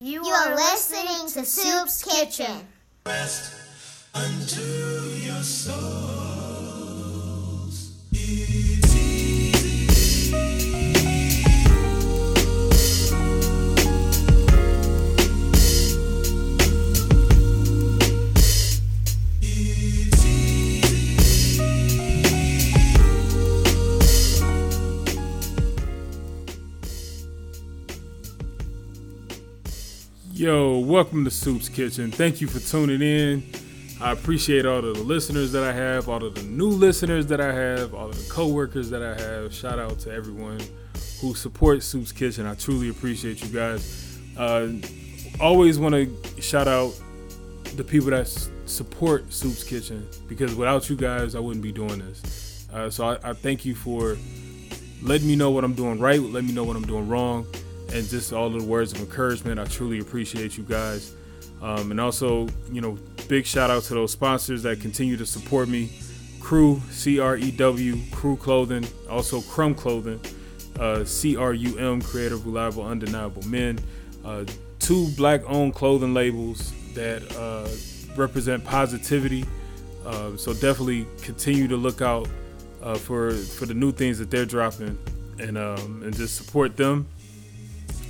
You are listening to Soops Kitchen. Unto Yo, welcome to Soops Kitchen. Thank you for tuning in. I appreciate all of the listeners that I have, all of the new listeners that I have, all of the coworkers that I have. Shout out to everyone who supports Soops Kitchen. I truly appreciate you guys. Uh, always want to shout out the people that support Soops Kitchen because without you guys, I wouldn't be doing this. Uh, so I, I thank you for letting me know what I'm doing right, let me know what I'm doing wrong, and just all the words of encouragement. I truly appreciate you guys. Um, and also, you know, big shout out to those sponsors that continue to support me. Crew, C R E W, Crew Clothing, also Crumb Clothing, uh, C R U M, Creative, Reliable, Undeniable Men. Uh, two black owned clothing labels that uh, represent positivity. Uh, so definitely continue to look out uh, for for the new things that they're dropping and um, and just support them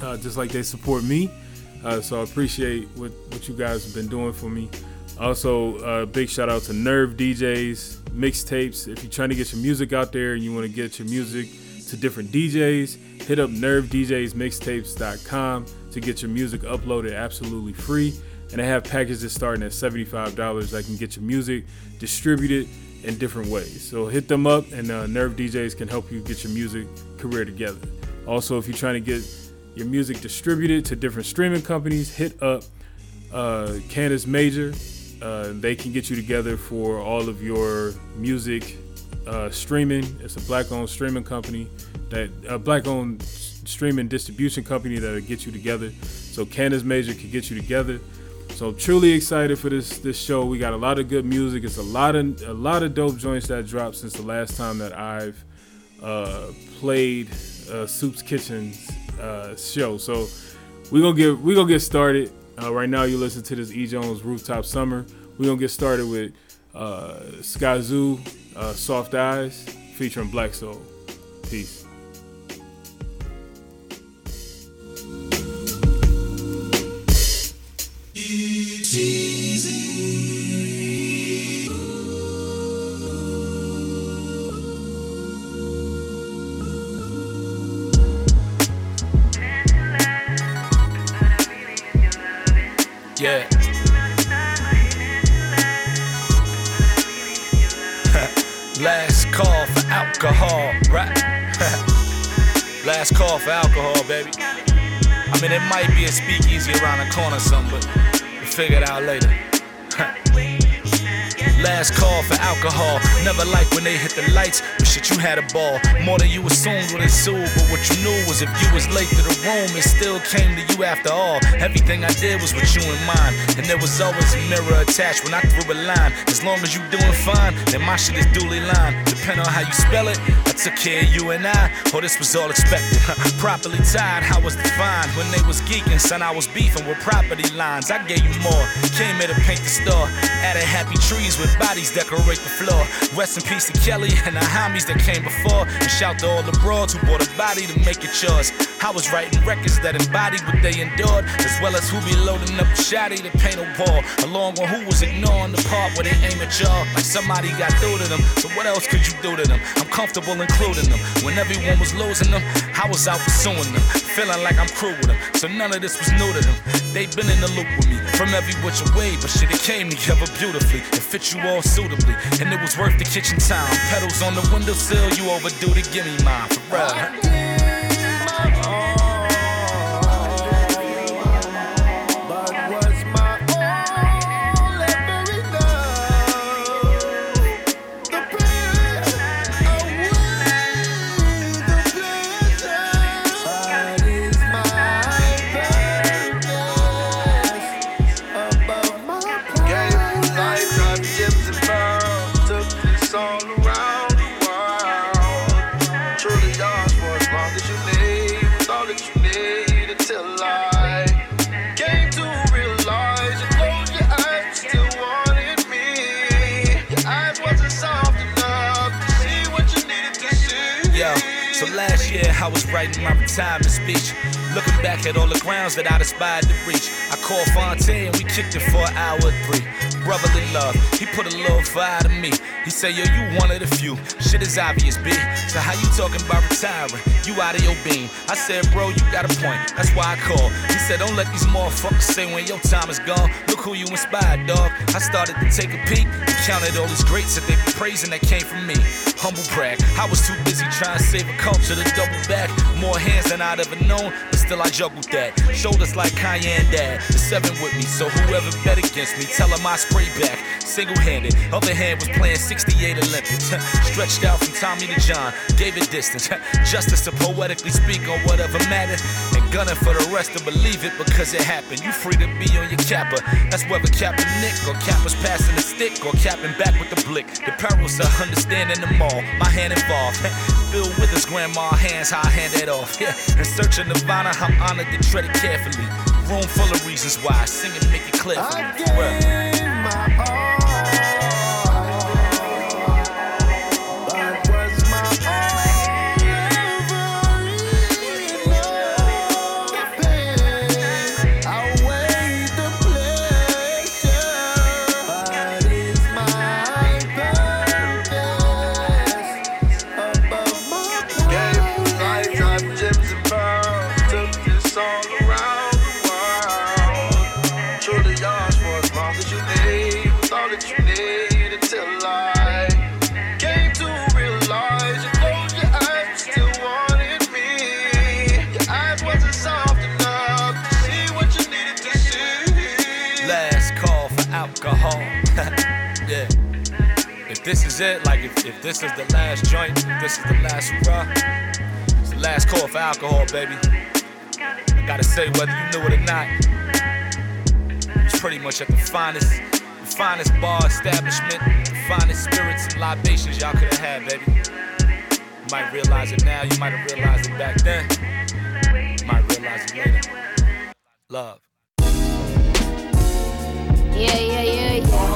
uh, just like they support me. Uh, so I appreciate what, what you guys have been doing for me. Also, uh, big shout out to Nerve DJs, mixtapes. If you're trying to get your music out there and you want to get your music to different DJs, hit up nervedjsmixtapes.com to get your music uploaded absolutely free. And they have packages starting at $75 that can get your music distributed in different ways. So hit them up, and uh, Nerve DJs can help you get your music career together. Also, if you're trying to get your music distributed to different streaming companies, hit up uh, Candace Major. Uh, they can get you together for all of your music uh, streaming. It's a black-owned streaming company that a black-owned streaming distribution company that'll get you together. So Candace Major can get you together. So truly excited for this this show. We got a lot of good music. It's a lot of a lot of dope joints that dropped since the last time that I've uh, played uh, Soops Kitchen's uh, show. So we're gonna get we gonna get started. Uh, right now, you listen to this E Jones Rooftop Summer. We're gonna get started with uh, Skyzoo, uh, Soft Eyes, featuring Blakk Soul. Peace. It's easy. Yeah. Last call for alcohol, right? Last call for alcohol, baby. I mean, it might be a speakeasy around the corner, some, but we'll figure it out later. Last call for alcohol. Never liked when they hit the lights, but shit, you had a ball. More than you assumed would ensue, but what you knew was if you was late to the room, it still came to you after all. Everything I did was with you in mind, and there was always a mirror attached when I threw a line. As long as you doing fine, then my shit is duly lined. Depend on how you spell it, I took care of you and I. Oh, this was all expected. Properly tied, how was defined. When they was geeking, son, I was beefing with property lines. I gave you more. Came here to paint the store. Added happy trees with bodies decorate the floor. Rest in peace to Kelly and the homies that came before. And shout to all the broads who bought a body to make it yours. I was writing records that embodied what they endured, as well as who be loading up shotty to paint a wall. Along with who was ignoring the part where they aim at y'all. Like somebody got through to them. So what else could you do to them? I'm comfortable including them. When everyone was losing them, I was out pursuing them. Feeling like I'm crew with them. So none of this was new to them. They've been in the loop with me from every which way, but shit, it came together beautifully. It fit you all suitably, and it was worth the kitchen time. Pedals on the windowsill, you overdue to give me mine for real. That I'd aspired to reach. I called Fontaine we kicked it for an hour or three. Brotherly love, he put a little fire to me. He said, Yo, you one of the few. Shit is obvious, B. So how you talking about retiring? You out of your beam. I said, Bro, you got a point. That's why I called. He said, Don't let these motherfuckers say when your time is gone. Look who you inspired, dog. I started to take a peek counted all these greats that they be praising that came from me. Humble brag. I was too busy trying to save a culture to double back. More hands than I'd ever known, still I juggled that. Shoulders like Kanye and Dad. The seven with me, so whoever bet against me, tell him I spray back. Single handed. Other hand was playing 68 Olympics. Stretched out from Tommy to John. Gave it distance. Justice to poetically speak on whatever mattered. Gunning for the rest to believe it because it happened. You free to be on your capper. That's whether capping Nick or cappers passing the stick or capping back with the blick. The perils of understanding them all. My hand involved. Bill Withers, grandma hands, how I hand it off. Yeah. In search of Nirvana, I'm honored to tread it carefully. Room full of reasons why sing it, make it clear for me. Is it, like if, if this is the last joint, this is the last hurrah, it's the last call for alcohol, baby. I gotta say, whether you knew it or not, it's pretty much at the finest, the finest bar establishment, the finest spirits and libations y'all could have had, baby. You might realize it now, you might have realized it back then. You might realize it later. Love. Yeah, yeah, yeah, yeah.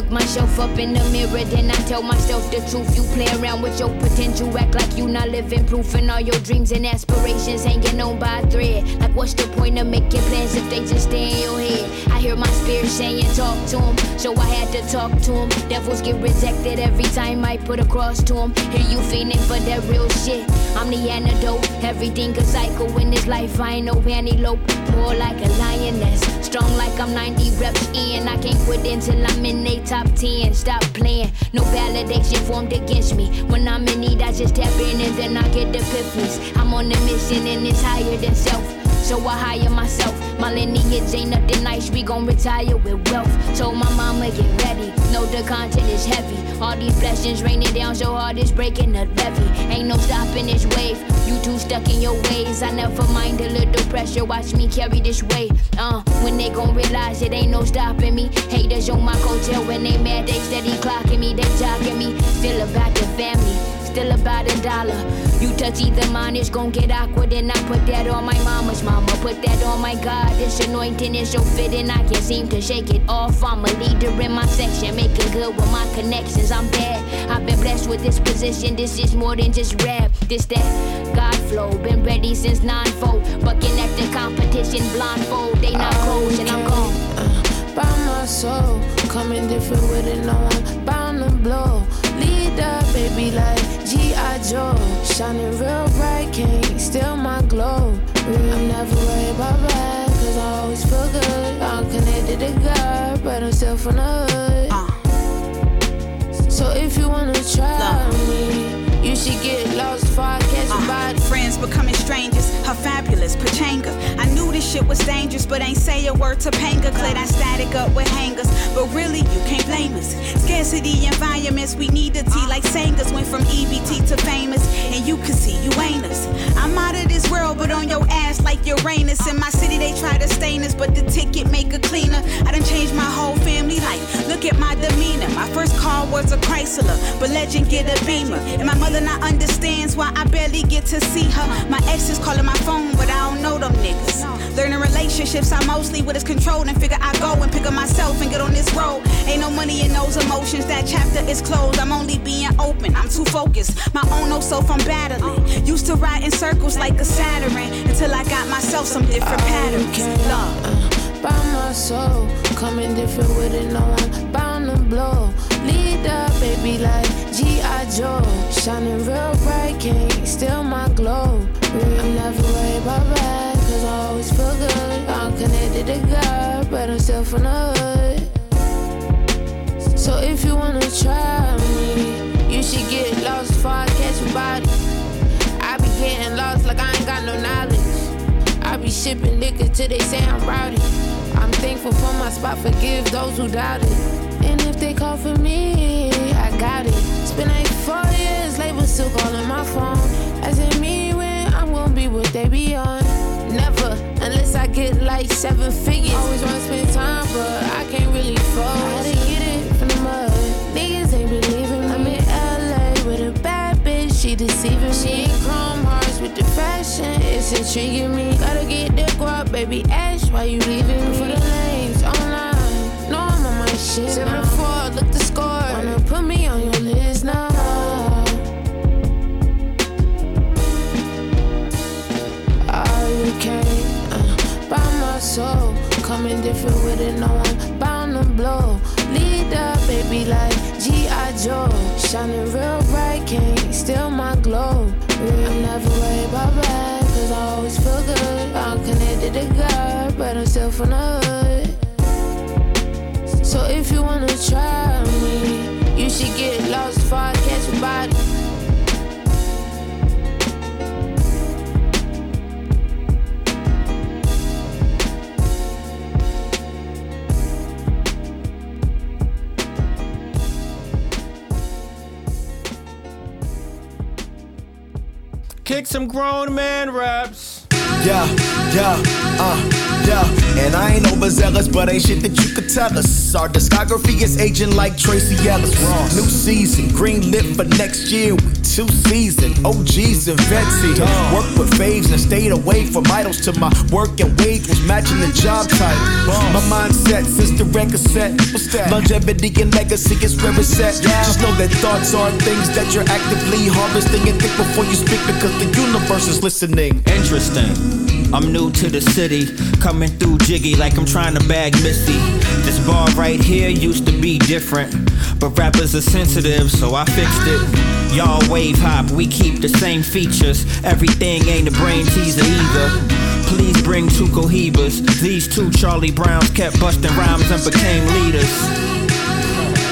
Look myself up in the mirror, then I tell myself the truth. You play around with your potential, act like you not living proof, and all your dreams and aspirations hanging on by a thread. Like, what's the point of making plans if they just stay in your head? I hear my spirit saying, talk to him, so I had to talk to him. Devils get rejected every time I put a cross to him. Hear you feeling for that real shit. I'm the antidote. Everything a cycle in this life. I ain't no antelope. More like a lioness. Strong like I'm 90 reps in. I can't quit until I'm in they top 10. Stop playing. No validation formed against me. When I'm in need, I just tap in and then I get the epiphanies. I'm on a mission and it's higher than self. So I hire myself. My lineage ain't nothing nice. We gon' retire with wealth. Told my mama get ready. Know the content is heavy. All these blessings raining down so hard it's breaking the levee. Ain't no stopping this wave. You too stuck in your ways. I never mind a little pressure. Watch me carry this weight. Uh, when they gon' realize it ain't no stopping me. Haters on my coattail when they mad, they steady clocking me. They jocking me. Still about the family. Still about a dollar. You touch either mine, it's gon' get awkward. And I put that on my mama's mama. Put that on my God. This anointing is so fitting, I can't seem to shake it off. I'm a leader in my section, making good with my connections. I'm bad. I've been blessed with this position. This is more than just rap. This that God flow. Been ready since 9-4. Bucking at the competition, blindfold. They not close, and I'm gone. uh, by my soul. Coming different with it, no I'm bound to blow. Leader, baby, like G.I. Joe. Shining real bright, can't steal my glow. I'm never worried about bad, cause I always feel good. I'm connected to God, but I'm still from the hood. Uh. So if you wanna try me, you should get lost before I catch a uh, body. Friends becoming strangers, her fabulous pachanga. I knew this shit was dangerous, but ain't say a word to Panga. Clear that static up with hangers, but really you can't blame us. Scarcity environments, we need the tea uh. like singers. Went from EBT to famous, and you can see you ain't us. I'm out of this world, but on your ass like Uranus. In my city, they try to stain us, but the ticket make a cleaner. I done changed my whole family life. Look at my demeanor. My first car was a Chrysler, but legend get a Beamer. And my mother not understands why I barely get to see her. My ex is calling my phone, but I don't know them niggas. Learning relationships, I mostly with what is controlled and figure I go and pick up myself and get on this road. Ain't no money in those emotions, that chapter is closed. I'm only being open, I'm too focused. My own no self, I'm battling. Used to ride in circles like a Saturn until I got myself some different patterns. Love. Uh, by my soul, coming different with it, no bound to blow. Lead up, baby, like G.I. Joe. Shining real bright, can't steal my glow. I'm never worried about bad, cause I always feel good. I'm connected to God, but I'm still from the hood. So if you wanna try me, you should get lost before I catch your body. I be getting lost like I ain't got no knowledge. I be shipping liquor till they say I'm rowdy. I'm thankful for my spot, forgive those who doubted. And if they call for me, I got it. It's been like four years, label still calling my phone. Asking me when I'm gonna be what they be on. Never, unless I get like seven figures. Always wanna spend time, but I can't really fall. I had to get it from the mud. Niggas ain't believing me. I'm in LA with a bad bitch, she deceiving me. She ain't chrome hearts with the fashion, it's intriguing me. Gotta get the guap, baby Ash, why you leaving me? For the shit. Seven four, look the score. Wanna put me on your list now. Oh, you uh, buy my soul. Coming different with it, no I'm bound to blow. Lead up, baby, like G.I. Joe. Shining real bright, can't steal my glow. I'm never worried about bad, cause I always feel good. I'm connected to God, but I'm still from the hood. So if you wanna try me, you should get lost before I catch your body. Kick some grown man raps. Yeah, yeah, uh, yeah. And I ain't overzealous, but ain't shit that you could tell us. Our discography is aging like Tracee Ellis. New season, green lit for next year. We two season, OGs and Betsy. Work with faves and stayed away from idols till my work and wage was matching the job title. My mindset since the record set. What's that? Longevity and legacy is where it's at. Just know that thoughts are things that you're actively harvesting and think before you speak because the universe is listening. Interesting. I'm new to the city, coming through jiggy like I'm trying to bag Missy. This bar right here used to be different, but rappers are sensitive, so I fixed it. Y'all wave hop, we keep the same features. Everything ain't a brain teaser either. Please bring two cohibas. These two Charlie Browns kept busting rhymes and became leaders.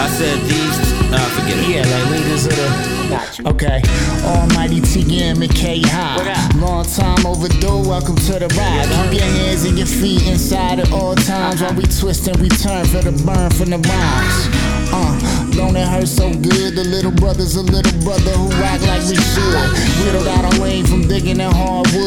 I said these, nah, forget it. Yeah, like leaders of the. Okay. Almighty TM and K High. Long time overdue, welcome to the ride. Keep your hands and your feet inside at all times while we twist and return for the burn from the rhymes. Uh, don't it hurt so good? The little brother's a little brother who act like we should. Whittled out a lane from digging in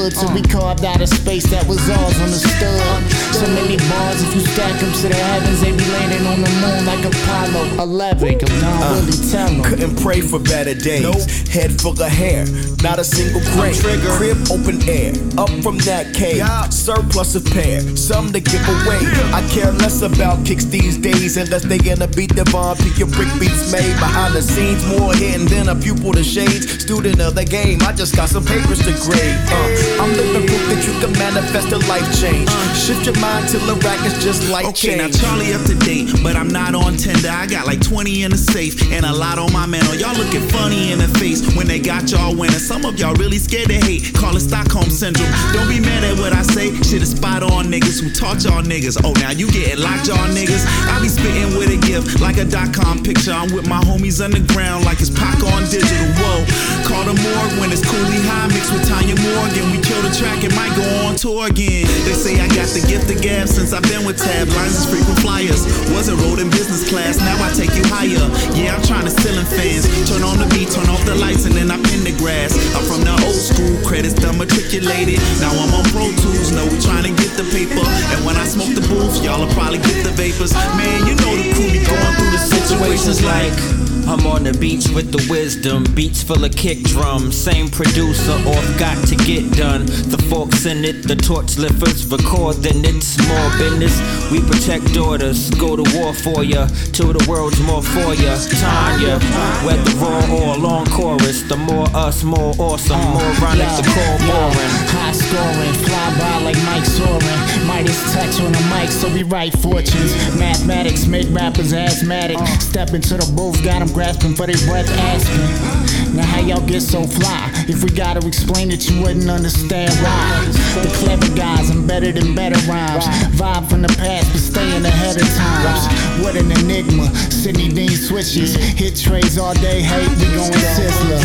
hardwood till we carved out a space that was ours on the stud. So many bars, if you stack them to the heavens, they be landing on the moon like Apollo 11. Cause don't really tell them. Couldn't pray for better days. Head full of hair, not a single grain. Crib open air, up from that cave. Surplus of pair, some to give away. I care less about kicks these days unless they gonna beat the bomb. Pick your brick beats made behind the scenes, more hidden than a pupil to shades. Student of the game, I just got some papers to grade. Uh, I'm living proof that you can manifest a life change. Shift your mind till the rack is just like Okay, now. Charlie up to date, but I'm not on Tinder. I got like 20 in the safe and a lot on my mantle. Y'all looking funny in the face when they got y'all winning. Some of y'all really scared to hate, call it Stockholm syndrome. Don't be mad at what I say. Shit is spot on niggas who taught y'all niggas. Oh, now you getting locked, y'all niggas. I be spitting with a gift like a dot com picture. I'm with my homies underground like it's Pac on digital. Whoa, call the morgue when it's Kooley High mixed with Tanya Morgan. We kill the track and might go on tour again. They say I got the gift of gab since I've been with Tab. Lines is frequent flyers. Wasn't rolled in business class, now I take you higher. Yeah, I'm trying to ceiling fans. Turn on the beat, turn off the lights, and then I pin the grass. I'm from the old school, credits done matriculated. Now I'm on Pro Tools, know we trying to get the paper. And when I smoke the booth, y'all will probably get the vapors. Man, you know the crew be going through the situations like. I'm on the beach with the wisdom, beats full of kick drums. Same producer, off got to get done. The forks in it, the torch lifters, record then it's more business. We protect daughters, go to war for ya, till the world's more for ya. Tanya, whether raw or long chorus, the more us, more awesome, uh, more ronic, the core boring. High scoring, fly by like Mike Soren. Midas touch on the mic, so we write fortunes. Mathematics make rappers asthmatic. Uh. Step into the booth, got them grasping for their breath, asking. Now, how y'all get so fly? If we gotta explain it, you wouldn't understand why. The clever guys embedded in better than better rhymes. Vibe from the past, but staying ahead of times. What an enigma. Sidney Deane switches. Hit trays all day, hate, we going Sizzler.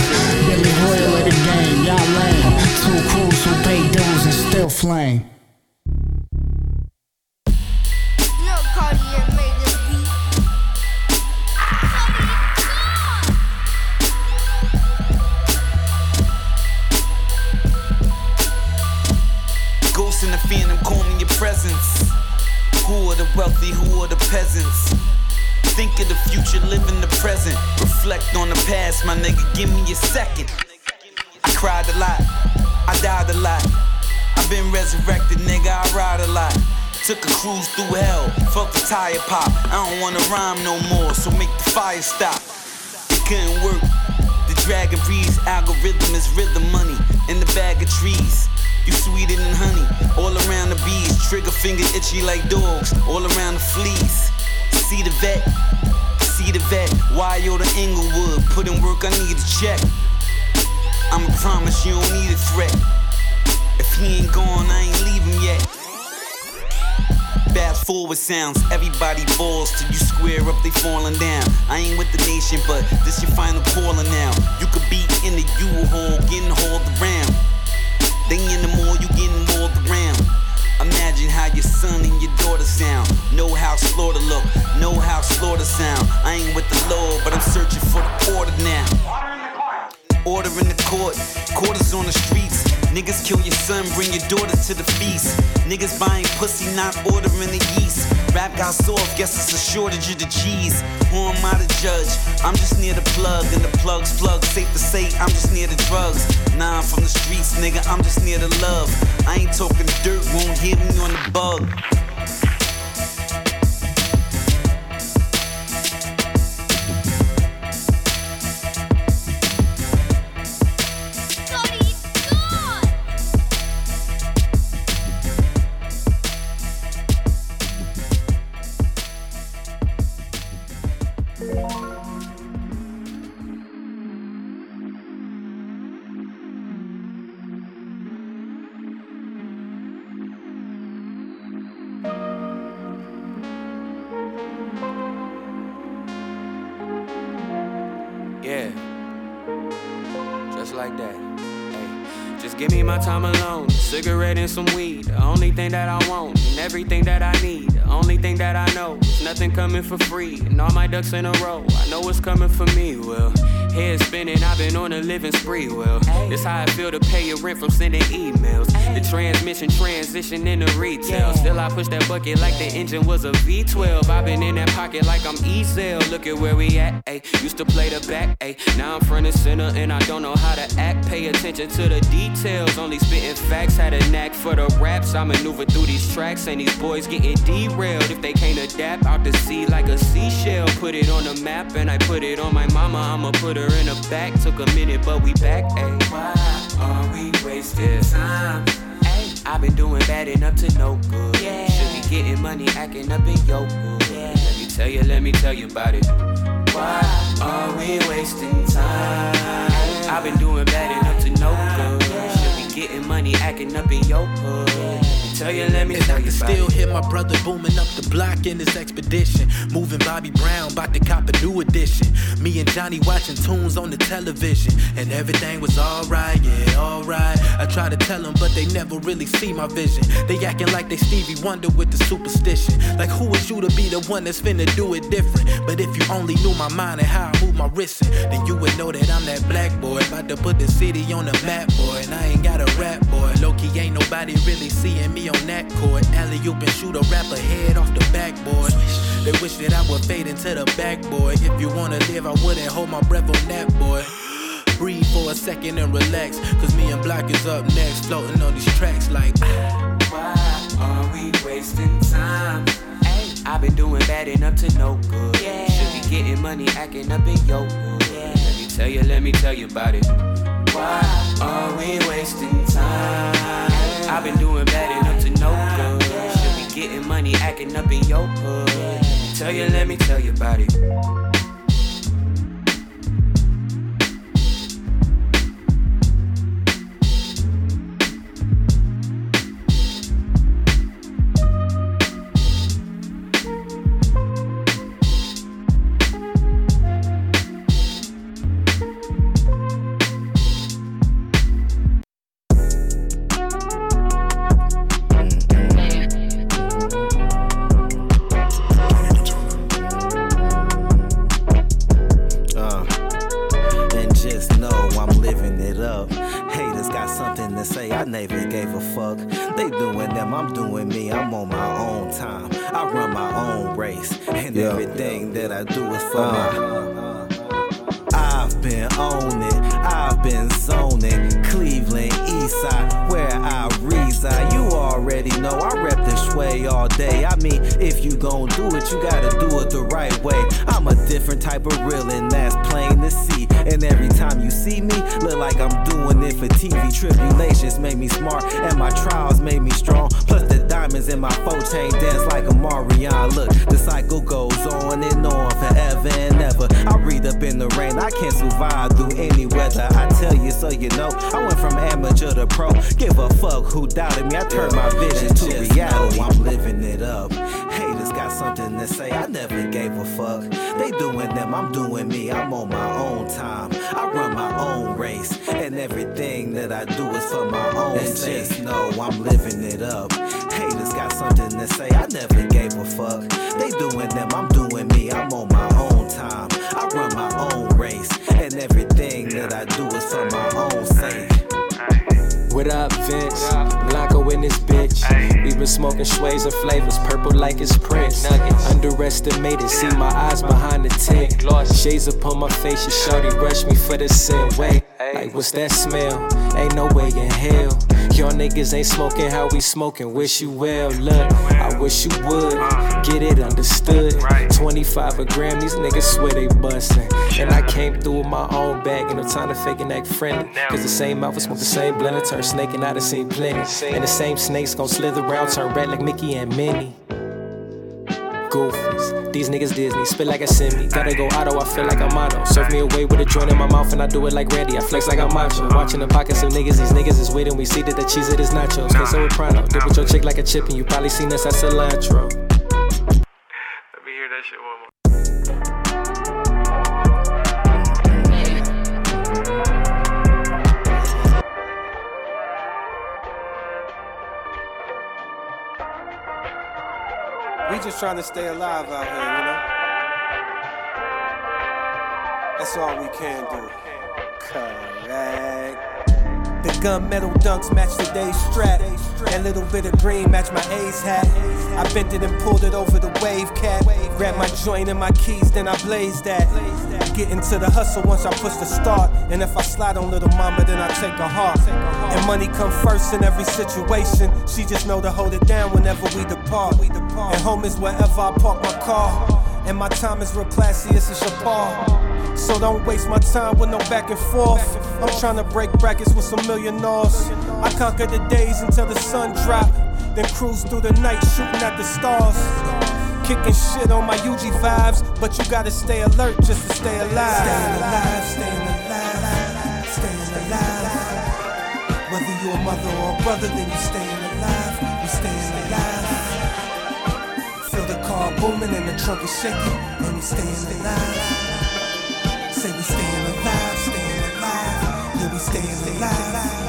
Billy Hoyle of the game, y'all lame. Two crews who pay dues and still flame. Presence. Who are the wealthy, who are the peasants? Think of the future, live in the present. Reflect on the past, my nigga, give me a second. I cried a lot, I died a lot. I've been resurrected, nigga, I ride a lot. Took a cruise through hell, felt the tire pop. I don't wanna rhyme no more, so make the fire stop. It couldn't work. The dragon breeze algorithm is rhythm money in the bag of trees. You sweeter than honey, all around the bees. Trigger finger itchy like dogs, all around the fleas. See the vet, see the vet. Why yo the Inglewood? Put in work, I need a check. I'ma promise you don't need a threat. If he ain't gone, I ain't leave him yet. Fast forward sounds, everybody balls till you square up, they falling down. I ain't with the nation, but this your final calling now. You could be in the U-Haul, getting hauled around. Then in the mall, you getting mauled around. Imagine how your son and your daughter sound. Know how slaughter look, know how slaughter sound. I ain't with the law, but I'm searching for the order now. Order in the court, quarters on the streets. Niggas kill your son, bring your daughter to the feast. Niggas buying pussy, not ordering the yeast. Rap got soft, guess it's a shortage of the cheese. Who am I to judge? I'm just near the plug, and the plug's plug. Safe to say, I'm just near the drugs. Nah, I'm from the streets, nigga, I'm just near the love. I ain't talking dirt, won't hit me on the bug. Like that. Hey, just give me my time alone. Cigarette and some weed. The only thing that I want and everything that I need. The only thing that I know is nothing coming for free. And all my ducks in a row. I know what's coming for me. Well, head spinning. I've been on a living spree. Well, this how I feel to pay your rent from sending emails. The transmission transition into retail. Still, I push that bucket like the engine was a V12. I've been in that pocket like I'm E-Cell. Look at where we at. Ay. Used to play the back. Ay. Now I'm front and center and I don't know how to act. Pay attention to the details. Only spitting facts. Had a knack for the raps. I maneuver through these tracks and these boys getting derailed. If they can't adapt, out to sea like a seashell. Put it on the map and I put it on my mama. I'ma put her in the back. Took a minute, but we back. Ay. Why are we wasting time? I've been doing bad enough to no good. Yeah. Should be getting money, acting up in your hood. Yeah. Let me tell you, let me tell you about it. Why are we wasting time? I've been doing bad enough to no good. Should be getting money, acting up in your hood. Tell you, let me And tell I you can still hear my brother booming up the block in his expedition. Moving Bobby Brown, about to cop a new edition. Me and Johnny watching tunes on the television. And everything was alright, yeah, alright. I try to tell them, but they never really see my vision. They acting like they Stevie Wonder with the superstition. Like, who is you to be the one that's finna do it different? But if you only knew my mind and how I move my wrist, then you would know that I'm that black boy. About to put the city on the map, boy. And I ain't got a rap, boy. Low key, ain't nobody really seeing me be on that court. Alley oop and shoot a rapper head off the backboard. They wish that I would fade into the backboard. If you wanna live, I wouldn't hold my breath on that boy. Breathe for a second and relax. Cause me and Black is up next, floating on these tracks like. Why are we wasting time? Hey, I've been doing bad enough to no good. Yeah. Should be getting money, acting up in your hood. Yeah. Let me tell you, let me tell you about it. Why are we wasting time? I've been doing bad enough to no good. Should be getting money, acting up in your hood. Tell you, let me tell you about it. Upon my face, your shorty rush me for the same way. like what's that smell? Ain't no way in hell. Y'all niggas ain't smoking how we smoking. Wish you well, look. I wish you would get it understood. 25 a gram, these niggas swear they bustin'. And I came through with my own bag, and no time to fake and act friendly. Cause the same mouth will smoke the same blender, turn snake, and I done seen plenty. And the same snakes gon' slither around, turn red like Mickey and Minnie. Goofies, these niggas Disney, spit like a semi. Gotta go auto, I feel like I'm auto. Serve me away with a joint in my mouth, and I do it like Randy. I flex like I'm macho. Watching the pockets of niggas, these niggas is and we see that the cheese it is nachos. Cause so soprano, dip with your chick like a chip, and you probably seen us at cilantro. Let me hear that shit one more. We just trying to stay alive out here, you know? That's all we can do. Correct. The gunmetal dunks match today's strap. That little bit of green match my A's hat. I bent it and pulled it over the wave cap. Grabbed my joint and my keys, then I blazed that. Get into the hustle once I push the start. And if I slide on little mama, then I take her heart. And money come first in every situation. She just know to hold it down whenever we depart. And home is wherever I park my car. And my time is real classy, it's a Chapar. So don't waste my time with no back and forth. I'm trying to break brackets with some millionaires. I conquer the days until the sun drop. Then cruise through the night shooting at the stars. Kicking shit on my UG vibes, but you gotta stay alert just to stay alive. Staying alive, staying alive, staying alive. Whether you're a mother or a brother, then you staying alive. We staying alive. Booming and the trunk is shaking, and we staying alive. Say we staying alive, staying alive. Yeah, we staying alive.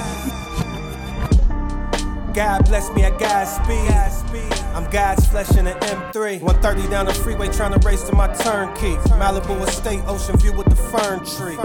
God bless me at God's speed. I'm God's flesh in an M3. 130 down the freeway trying to race to my turnkey. Malibu estate, ocean view with the fern tree.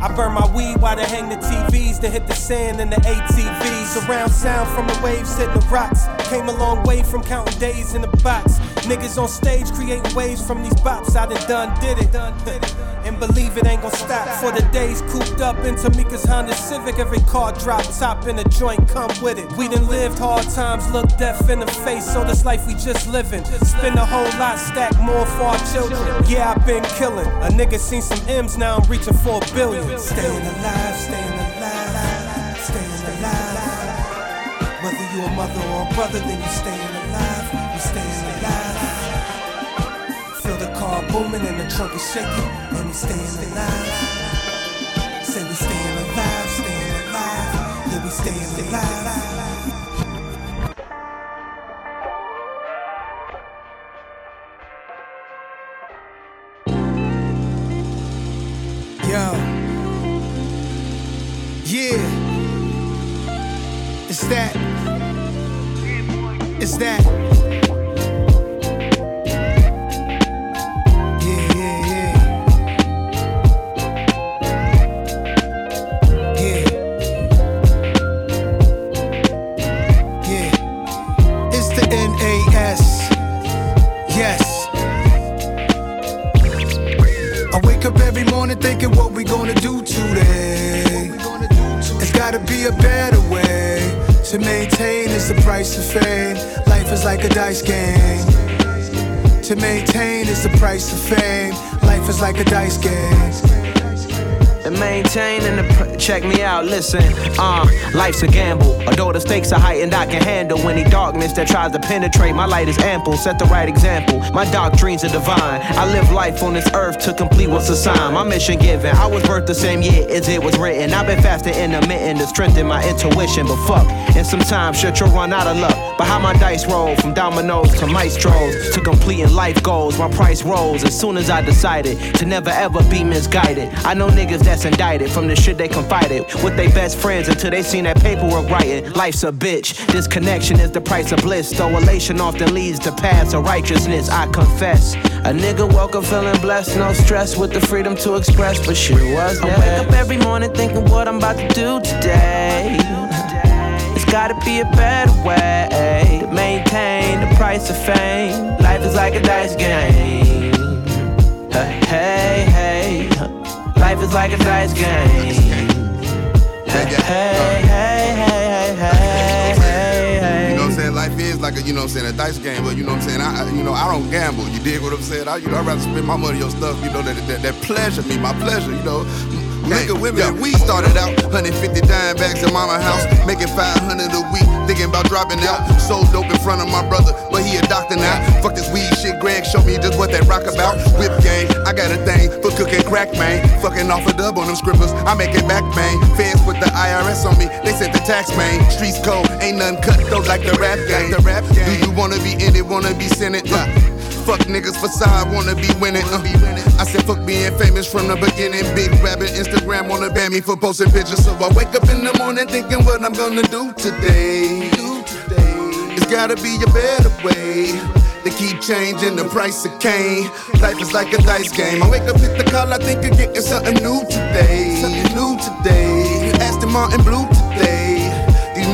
I burn my weed while they hang the TVs, then hit the sand and the ATVs. Surround sound from the waves hitting the rocks. Came a long way from counting days in the box. Niggas on stage creating waves from these bops. I done done did it. And believe it ain't gon' stop. For the days cooped up in Tamika's Honda Civic. Every car drop top in a joint, come with it. We done lived hard times, look death in the face. So this life we just living. Spend a whole lot, stack more for our children. Yeah, I've been killing. A nigga seen some M's, now I'm reaching for a billion. Staying alive, staying alive, staying alive. Whether you a mother or a brother, then you staying alive. You staying alive. Car booming and the trunk is shaking, and we staying alive. Say we staying alive, staying alive. Yeah, we staying alive. Yo. Yeah. It's that. It's that. Up thinking what we gonna do today. It's gotta be a better way to maintain is the price of fame. Life is like a dice game. To maintain is the price of fame. Life is like a dice game. And maintaining the pr- check me out listen uh life's a gamble. Although the stakes are heightened i can handle any darkness that tries to penetrate. My light is ample set the right example. My doctrines are divine. I live life on this earth to complete what's assigned. My mission given i was birthed the same year as it was written. I've been fasting intermittent to strengthen my intuition but fuck and sometimes shit you'll run out of luck. But how my dice roll from dominoes to maestros to completing life goals my price rose as soon as i decided to never ever be misguided. I know niggas that's indicted from the shit they confided with their best friends until they seen that paperwork writing. Life's a bitch. This connection is the price of bliss. Though elation often leads to paths of righteousness. I confess a nigga woke up feeling blessed. No stress with the freedom to express but shit was i wake up every morning thinking what i'm about to do today. It's gotta be a better way to maintain the price of fame. Life is like a dice game. Hey, hey, hey. Life is like a dice game. Hey, hey, hey, hey, hey, hey, hey. You know what I'm saying? Life is like a, you know what I'm saying, a dice game, but you know what I'm saying? I, you know, I don't gamble. You dig what I'm saying? I, you know, I'd rather spend my money on stuff, you know, that, that, that pleasure me, my pleasure, you know. Liquor, women, and weed started out 150 dime bags in mama house, making 500 a week, thinking about dropping out. Sold dope in front of my brother, but he a doctor now. Fuck this weed shit, Greg show me just what that rock about. Whip game, I got a thing for cooking crack, man. Fucking off a dub on them scribblers, I make it back, man. Feds with the IRS on me, they sent the tax, man. Streets cold, ain't nothing cut though like the rap game. The rap game. Do you wanna be in it, wanna be Senate? Uh, Fuck niggas facade, wanna be winning. Uh. I said fuck being famous from the beginning. Big rabbit, Instagram wanna ban me for posting pictures. So I wake up in the morning thinking what I'm gonna do today. It's gotta be a better way. They keep changing the price of cane. Life is like a dice game. I wake up, hit the call, I think of getting something new today. Something new today. Aston Martin Blue today.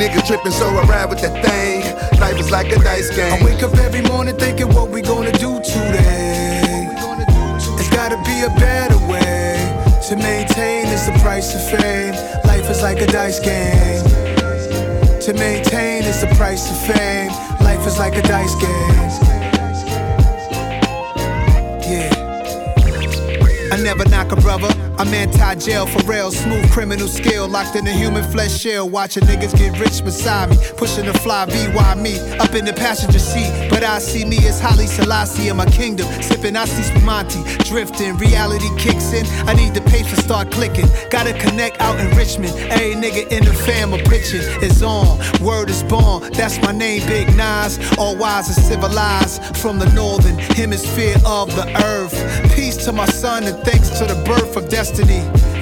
Niggas tripping, so I ride with that thing. Life is like a dice game. I wake up every morning thinking what we gonna do today. It's gotta be a better way to maintain is the price of fame. Life is like a dice game. To maintain is the price of fame. Life is like a dice game. Yeah. I never knock a brother. I'm anti-jail for real. Smooth criminal skill locked in a human flesh shell. Watching niggas get rich beside me. Pushing the fly VY me up in the passenger seat. But I see me as Haile Selassie in my kingdom. Sipping Asti Spumante. Drifting. Reality kicks in. I need the paper start clicking. Gotta connect out in Richmond. Every nigga in the fam a pitching is on. Word is born. That's my name, Big Nas. All wise and civilized from the northern hemisphere of the earth. Peace to my son and thanks to the birth of destiny.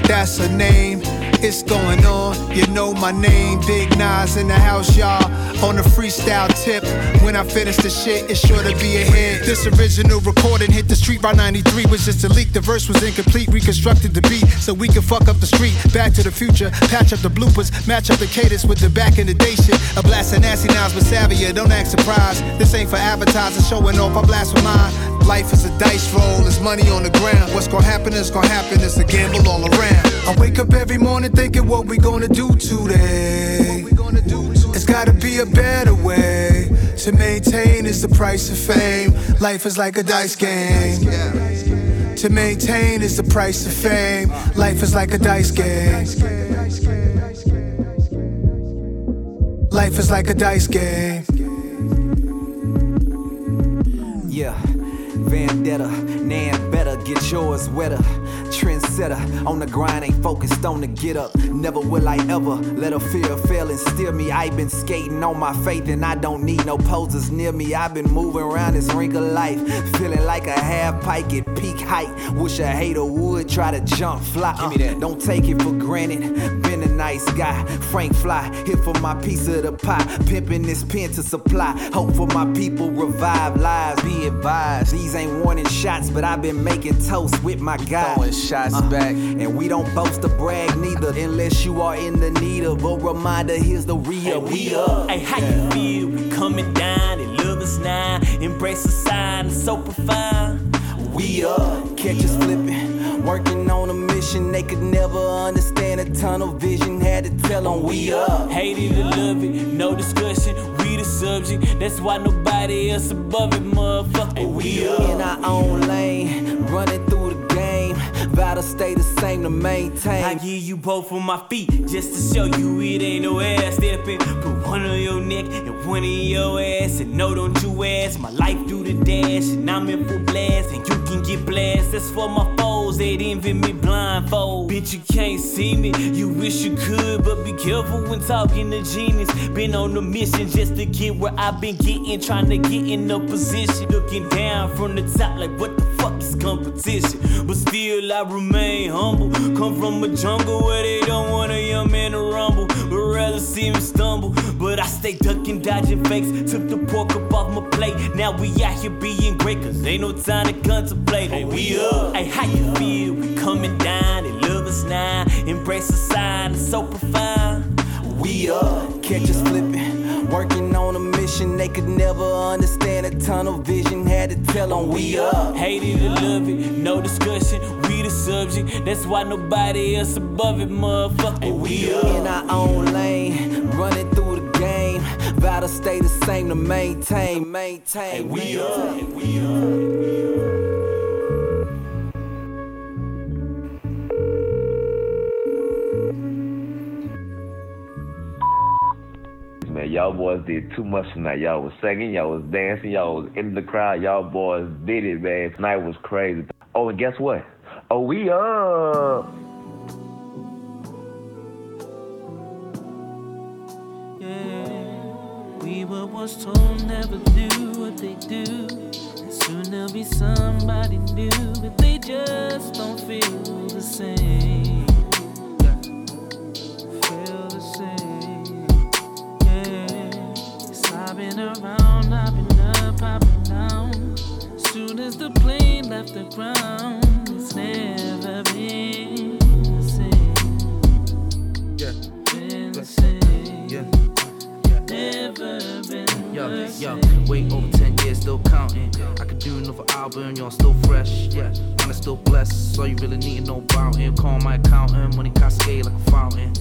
That's her name. It's going on, you know my name, Big Nas in the house, y'all. On the freestyle tip, when I finish the shit, it's sure to be a hit. This original recording hit the street by 93, was just a leak. The verse was incomplete, reconstructed the beat so we can fuck up the street. Back to the future, patch up the bloopers, match up the cadence with the back in the day shit. A blast of nasty nines with Savia, don't act surprised. This ain't for advertising, showing off, I blast with mine. Life is a dice roll, there's money on the ground. What's gonna happen is gonna happen, it's a gamble all around. I wake up every morning thinking what we gonna do today. It's gotta be a better way to maintain is the price of fame. Life is like a dice game. To maintain is the price of fame. Life is like a dice game. Life is like a dice game. Yeah, vendetta, nan get yours wetter. Trendsetter on the grind, ain't focused on the get up. Never will I ever let a fear fail and steer me. I've been skating on my faith and I don't need no posers near me. I've been moving around this ring of life, feeling like a half pike at peak height. Wish a hater would try to jump fly. That. Uh, don't take it for granted. Been a nice guy, Frank Fly, here for my piece of the pie. Pimping this pen to supply. Hope for my people revive lives. Be advised, these ain't warning shots, but I've been making toast with my guy. Throwing shots uh-huh. back, and we don't boast to brag neither, unless you are in the need of a reminder. Here's the real. we up. Hey, how you feel? We coming down, they love us now. Embrace the sign, it's so profound. We up, catch us flipping. Working on a mission they could never understand. A tunnel vision had to tell them we up. Hate it or love it, no discussion. The subject, that's why nobody else above it, motherfucker. we up. In our own lane, running through to stay the same to maintain. I give you both on my feet just to show you it ain't no ass stepping. Put one on your neck and one in your ass. And no, don't you ask. My life do the dash, and I'm in full blast. And you can get blast. That's for my foes, they envy me blindfold. Bitch, you can't see me. You wish you could, but be careful when talking to genius. Been on a mission just to get where I've been getting. Trying to get in a position. Looking down from the top, like what the fuck is competition? But still, I remain humble. Come from a jungle where they don't want a young man to rumble, but rather see me stumble. But I stay ducking, dodging fakes. Took the pork up off my plate. Now we out here being great, cause ain't no time to contemplate. Hey, oh, we up. Hey, how you feel? We coming down, they love us now. Embrace the sign, it's so profound. We up, catch us flipping. Working on a mission they could never understand. A tunnel vision had to tell them we up. Hate it or love it, no discussion. We the subject, that's why nobody else above it, motherfucker. we up. In our own lane, running through the game. Vow to stay the same to maintain, maintain. we up. we up. Y'all boys did too much tonight. Y'all was singing, y'all was dancing, y'all was in the crowd. Y'all boys did it, man. Tonight was crazy. Oh, and guess what? Oh, we up. Yeah, we were once told never do what they do. And soon there'll be somebody new, but they just don't feel the same. I've been around, I've been up, I've been down. Soon as the plane left the ground, it's never been the same. Yeah. Been the same. Yeah. Never been Yo, the yo, same. wait over 10 years, still counting. I could do another album, y'all still fresh. Yeah, man, still blessed. So you really need no about. Call my accountant, money cascade like a fountain.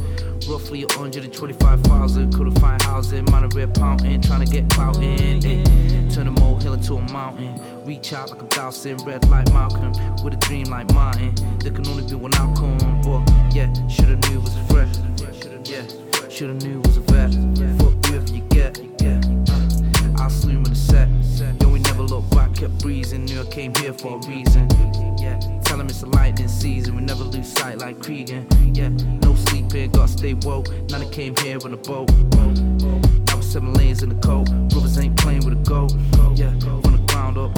Roughly 125,000, couldn't find housing. A red fountain, trying to get clout in. eh. Turn a molehill into a mountain. Reach out like a dowsing, red like Malcolm. With a dream like Martin. There can only be one outcome. But yeah, shoulda knew it was fresh. Yeah, shoulda knew it was a vet. Kept breezing. Knew I came here for a reason. Yeah, tell him it's a lightning season. We never lose sight like Cregan. Yeah, no sleeping, gotta stay woke. Now I came here on a boat. Now we're seven lanes in the coat. Brothers ain't playing with a goat. Yeah, from the ground up.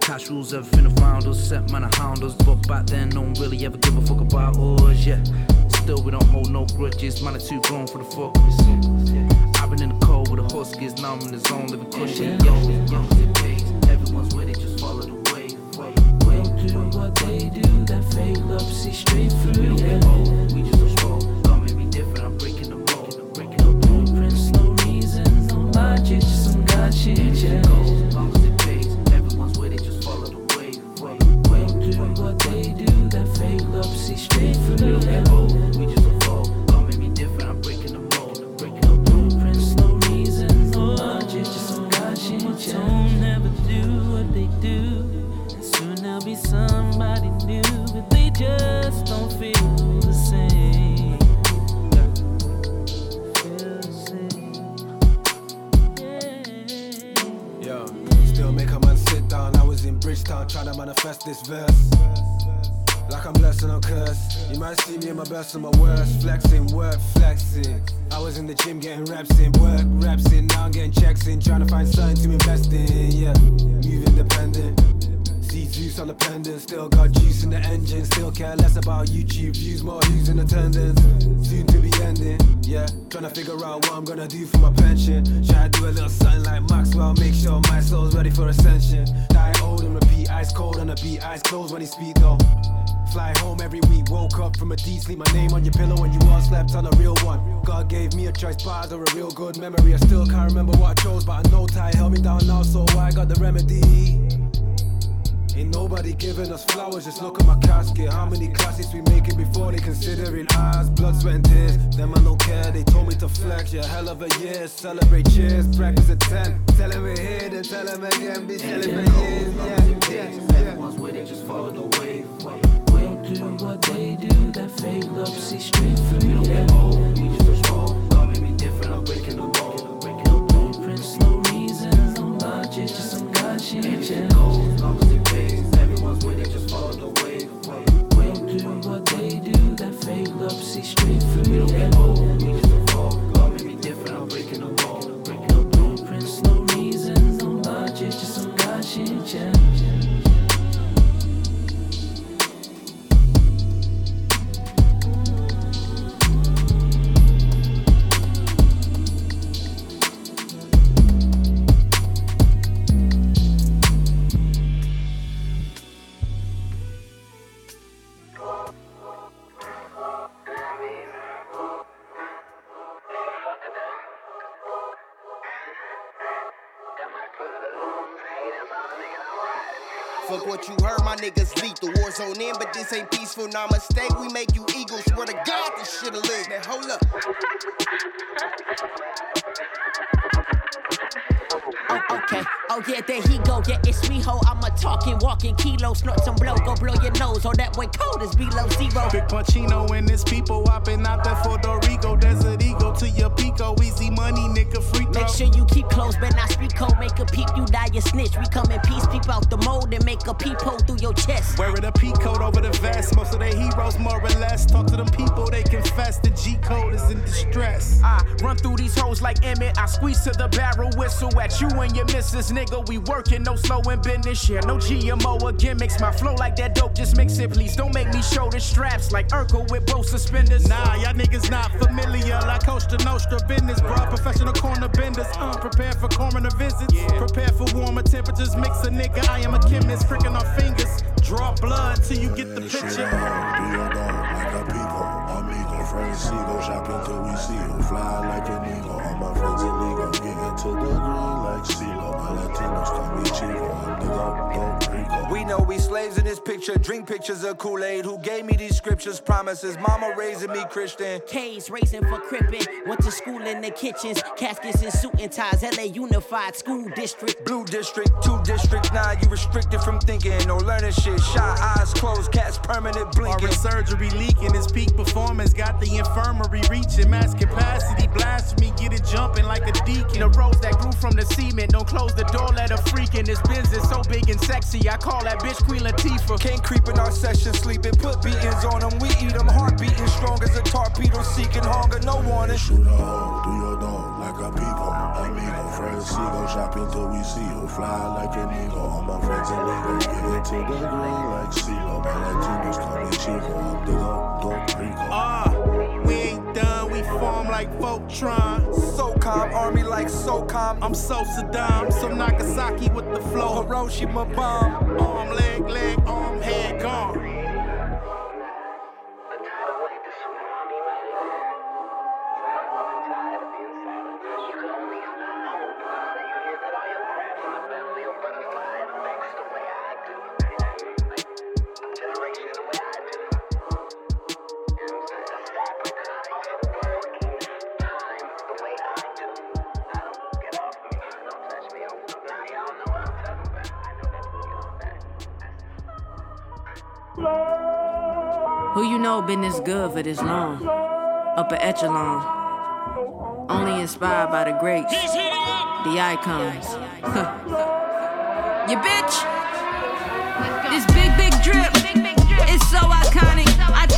Cash rules everything around us. Set man a hound us. But back then, no one really ever give a fuck about us. Yeah, still we don't hold no grudges. Mine are too grown for the focus. I've been in the cold a gets numb in the zone, living cushy. Yo, yo, everyone's with it, just follow the wave. Do what they do, that fake love, see straight through. We don't get old, we just made me different, I'm breaking the mold. Breaking the blueprints, no reason, no logic, just some God shit. Yeah. As long as it pays, everyone's with it, just follow the wave. What they do, that fake love, see straight through. We don't get old, we just Yeah. Don't never do what they do. And soon there'll be somebody new, but they just don't feel the same. Feel the same. Yo, still make a man sit down. I was in Bridgetown trying to manifest this verse. Like I'm blessed and I'm cursed. You might see me in my best and my worst. Flexing, work, flexing. I was in the gym getting reps in, work, reps in. Now I'm getting checks in, trying to find something to invest in. Yeah, move independent. See Zeus on the pendant, still got juice in the engine. Still care less about YouTube views, more who's in attendance. Soon to be ending, yeah. Trying to figure out what I'm gonna do for my pension. Try to do a little something like Maxwell, make sure my soul's ready for ascension. Die old and repeat, ice cold on the beat, eyes closed when he speak though. Fly home every week, woke up from a deep sleep. My name on your pillow when you all slept on a real one. God gave me a choice, bars or a real good memory. I still can't remember what I chose, but I know Ty held me down now, so I got the remedy. Ain't nobody giving us flowers, just look at my casket. How many classics we making before they considering ours? Blood, sweat, and tears. Them I don't care, they told me to flex. Yeah, hell of a year, celebrate cheers. Practice at 10. Tell him we're here, then tell him again, be celebrating. Yeah, yeah, Everyone's with it, just follow the wave. We'll do what they do, that fake love, see straight through. We don't get old, we just roll. God made me different, I'm breaking the mold. Breaking the blueprints, no reason, no logic, just some God shit. Yeah. As long as it pays, straight through. We don't get old, niggas lethal. War zone in, but this ain't peaceful. Nah, mistake, we make you eagles. Swear to God, this shit live. Man, hold up. Oh, okay. Oh yeah, there he go. Yeah, it's me, ho. I'm a talking, walking kilo, snort some blow, go blow your nose. Oh, that way cold is below zero. Big Pacino and his people hopping out there for Rico. Desert Eagle to your Pico. Easy money, nigga, free throw. Make sure you keep close, but not speak cold. Make a peep, you die, you snitch. We come in peace, peep out the mold and make a peep hole through your chest. Wearing a P coat over the vest. Most of their heroes, more or less. Talk to them people, they confess the G code is in distress. I run through these hoes like Emmett. I squeeze to the barrel, whistle at you and your missus, nigga. We working, no slowing business. Yeah, no GMO or gimmicks. My flow like that dope, just mix it, please. Don't make me show the straps like Urkel with both suspenders. Nah, y'all niggas not familiar. Like Cosa Nostra business, bro. Professional corner benders. Uh, prepare for coroner visits. Prepare for warmer temperatures. Mix a nigga. I am a chemist. Pricking our fingers. Draw blood till you get the picture. Do your dog like a pico. Friends, see go shopping till we see you. Fly like an eagle. All my friends illegal. Latinos know we slaves in this picture. Drink pictures of Kool Aid. Who gave me these scriptures? Promises. Mama raising me Christian. K's raising for crippin'. Went to school in the kitchens. Caskets and suit and ties. LA Unified School District. Blue district, two districts. Now you restricted from thinking or learning shit. Shot eyes closed, cats permanent blinking. Our surgery leaking. His peak performance got the infirmary reaching mass capacity. Blasphemy, get it jumping like a deacon. The rose that grew from the cement. Don't close the door, let her freak in. This Benz is so big and sexy. I call that bitch Queen Latifah. Can't creep in our session, sleeping. Put beatings on them, we eat them. Heart beating strong as a torpedo, seeking hunger, no warning. Shoot a hole through your dog like a people, Amigo, friends, go shopping till we see you. Fly like an eagle. All my friends are lingo. Get into the green like CeeLo. My Latinos call me Chico. I'm the Don Rico. Ah, uh, we ain't done. We form like Voltron. So SOCOM, army like SOCOM. I'm so Saddam, so Nagasaki with the flow, Hiroshima bomb. Arm, leg, leg, arm, head, gone. know been this good for this long. Upper echelon. Only inspired by the greats, the icons. you bitch. This big, big drip. It's so iconic. I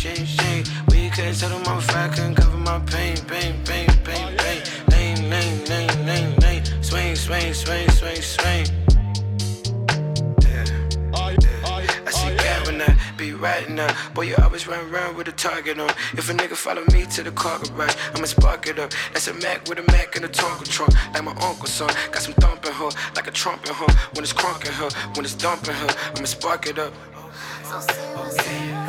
shame, shame. We couldn't tell them I'm couldn't cover my pain, pain, pain, pain, pain. Lane, lane, lane, lane, lane. Swing, swing, swing, swing, swing. Yeah. I see God when I be riding up. Boy, you always run around with a target on. If a nigga follow me to the car garage, I'ma spark it up. That's a Mac with a Mac and a Tonka trunk. Like my uncle's son, got some thumping, her, like a trumpet, in her. When it's crunking her, when it's dumping her, I'ma spark it up. So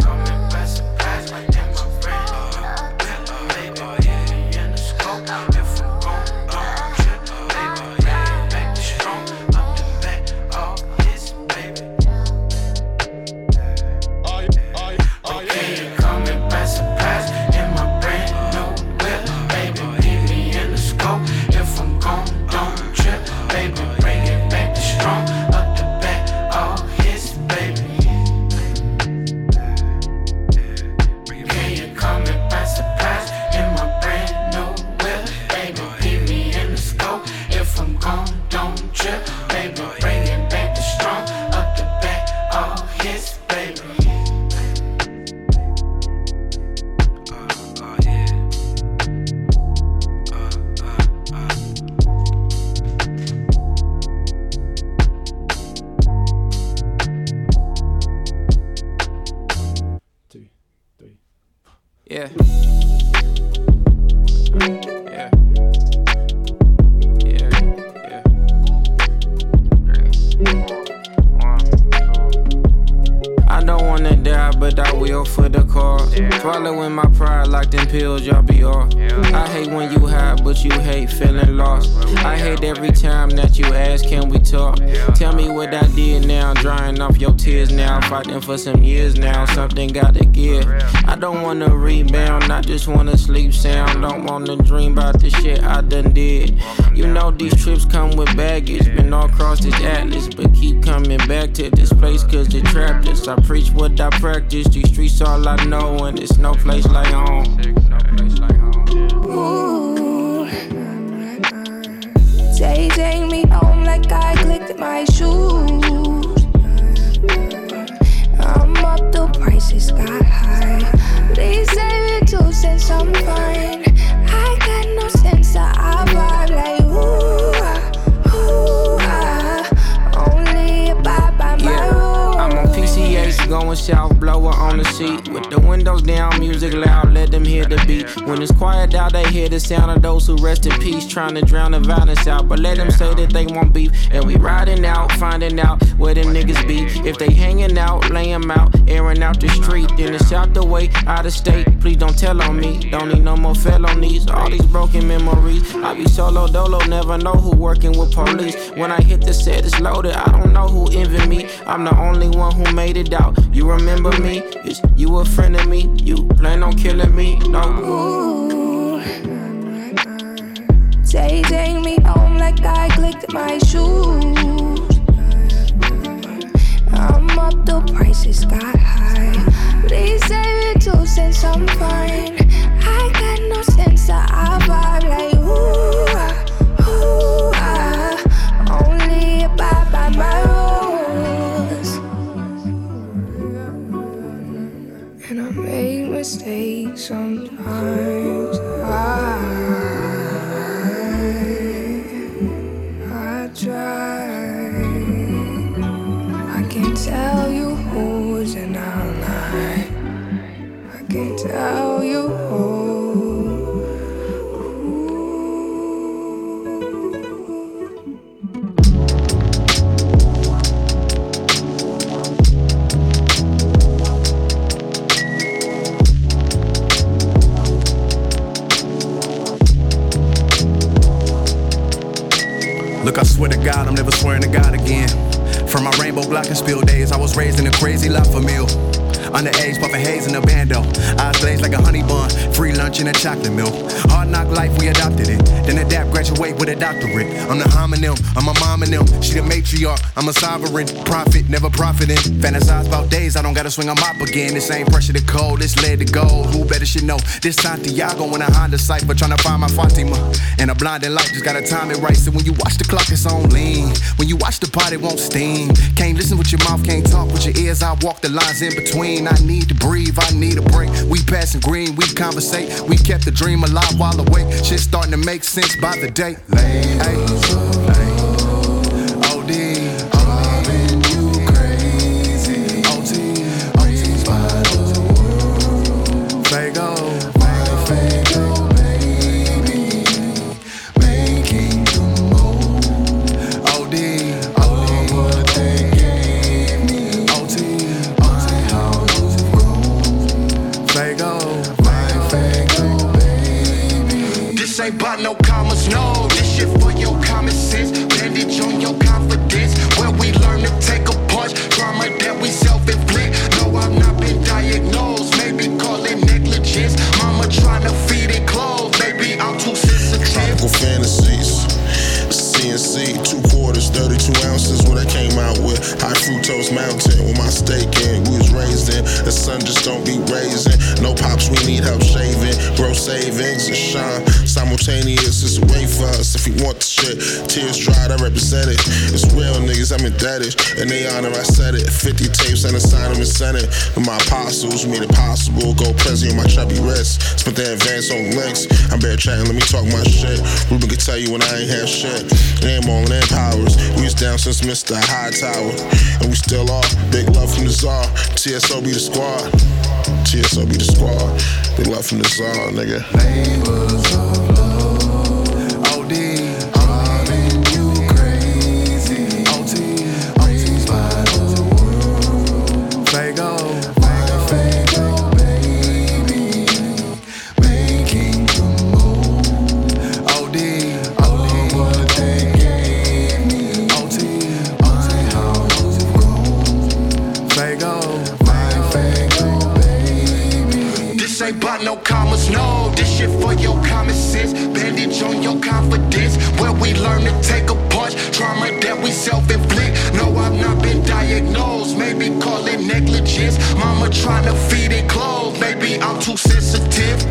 Fighting for some years now, something gotta give. I don't wanna rebound, I just wanna sleep sound. Don't wanna dream about the shit I done did. You know these trips come with baggage, been all across this atlas, but keep coming back to this place cause they trapped us. I preach what I practice, these streets all I know, and it's no place like home. Ooh. Take me home like I clicked my shoes. The prices got high. Please save it two cents, I'm fine. I got no sense, I vibe going south, blower on the seat. With the windows down, music loud, let them hear the beat. When it's quiet out, they hear the sound of those who rest in peace. Trying to drown the violence out, but let them say that they want beef. And we riding out, finding out where them niggas be. If they hanging out, lay 'em out, airing out the street. Then it's out the way, out of state. Please don't tell on me. Don't need no more felonies. All these broken memories. I be solo dolo, never know who working with police. When I hit the set, it's loaded. I don't know who envy me. I'm the only one who made it out. You remember me? Is you a friend of me? You plan on killing me? No. Ooh. Say, take me home like I clicked my shoes. I'm up, the prices got high. Please save it two cents, I'm fine. I got no sense, I vibe like ooh, ah, ooh, ah. Only abide by my. Make mistakes sometimes. I, I try. I can't tell you who's in our line. I can't tell you swear to God, I'm never swearing to God again. From my rainbow block and spill days, I was raised in a crazy La Famille. Underage, puffin' haze in a bando. Eyes glazed like a honey bun. Free lunch and a chocolate milk. Hard knock life, we adopted it. Then adapt, graduate with a doctorate. I'm the homonym, I'm a mom and them. She the matriarch, I'm a sovereign. Prophet, never profiting. Fantasize about days, I don't gotta swing a mop again. This ain't pressure to cold, this lead to gold. Who better should know? This Santiago in a Honda Cypher, trying to find my Fatima. And a blinding light, just gotta time it right. So when you watch the clock, it's on lean. When you watch the pot, it won't steam. Can't listen with your mouth, can't talk with your ears. I walk the lines in between. I need to breathe, I need a break. We passing green, we We kept the dream alive while awake. Shit starting to make sense by the day. Hey. Fructose mountain with my steak in. We was raised in. The sun just don't be raising. No pops, we need help shaving. Grow savings and shine. Simultaneous, is a way for us if we want the shit. Tears dried, I represent it. It's real niggas, I'm indebted. And they honor, I said it. 50 tapes and a sign of in Senate. With my apostles, made it possible. Go present on my chubby wrist. Spent the advance on links. I'm bare chatting, let me talk my shit. Ruben can tell you when I ain't have shit. Name on and powers. We was down since Mr. High Tower. And we still are. Big love from the czar. TSO be the squad. TSO be the squad. Big love from the czar, nigga. Oh. Negligence. Mama trying to feed it clothes. I'm too sensitive.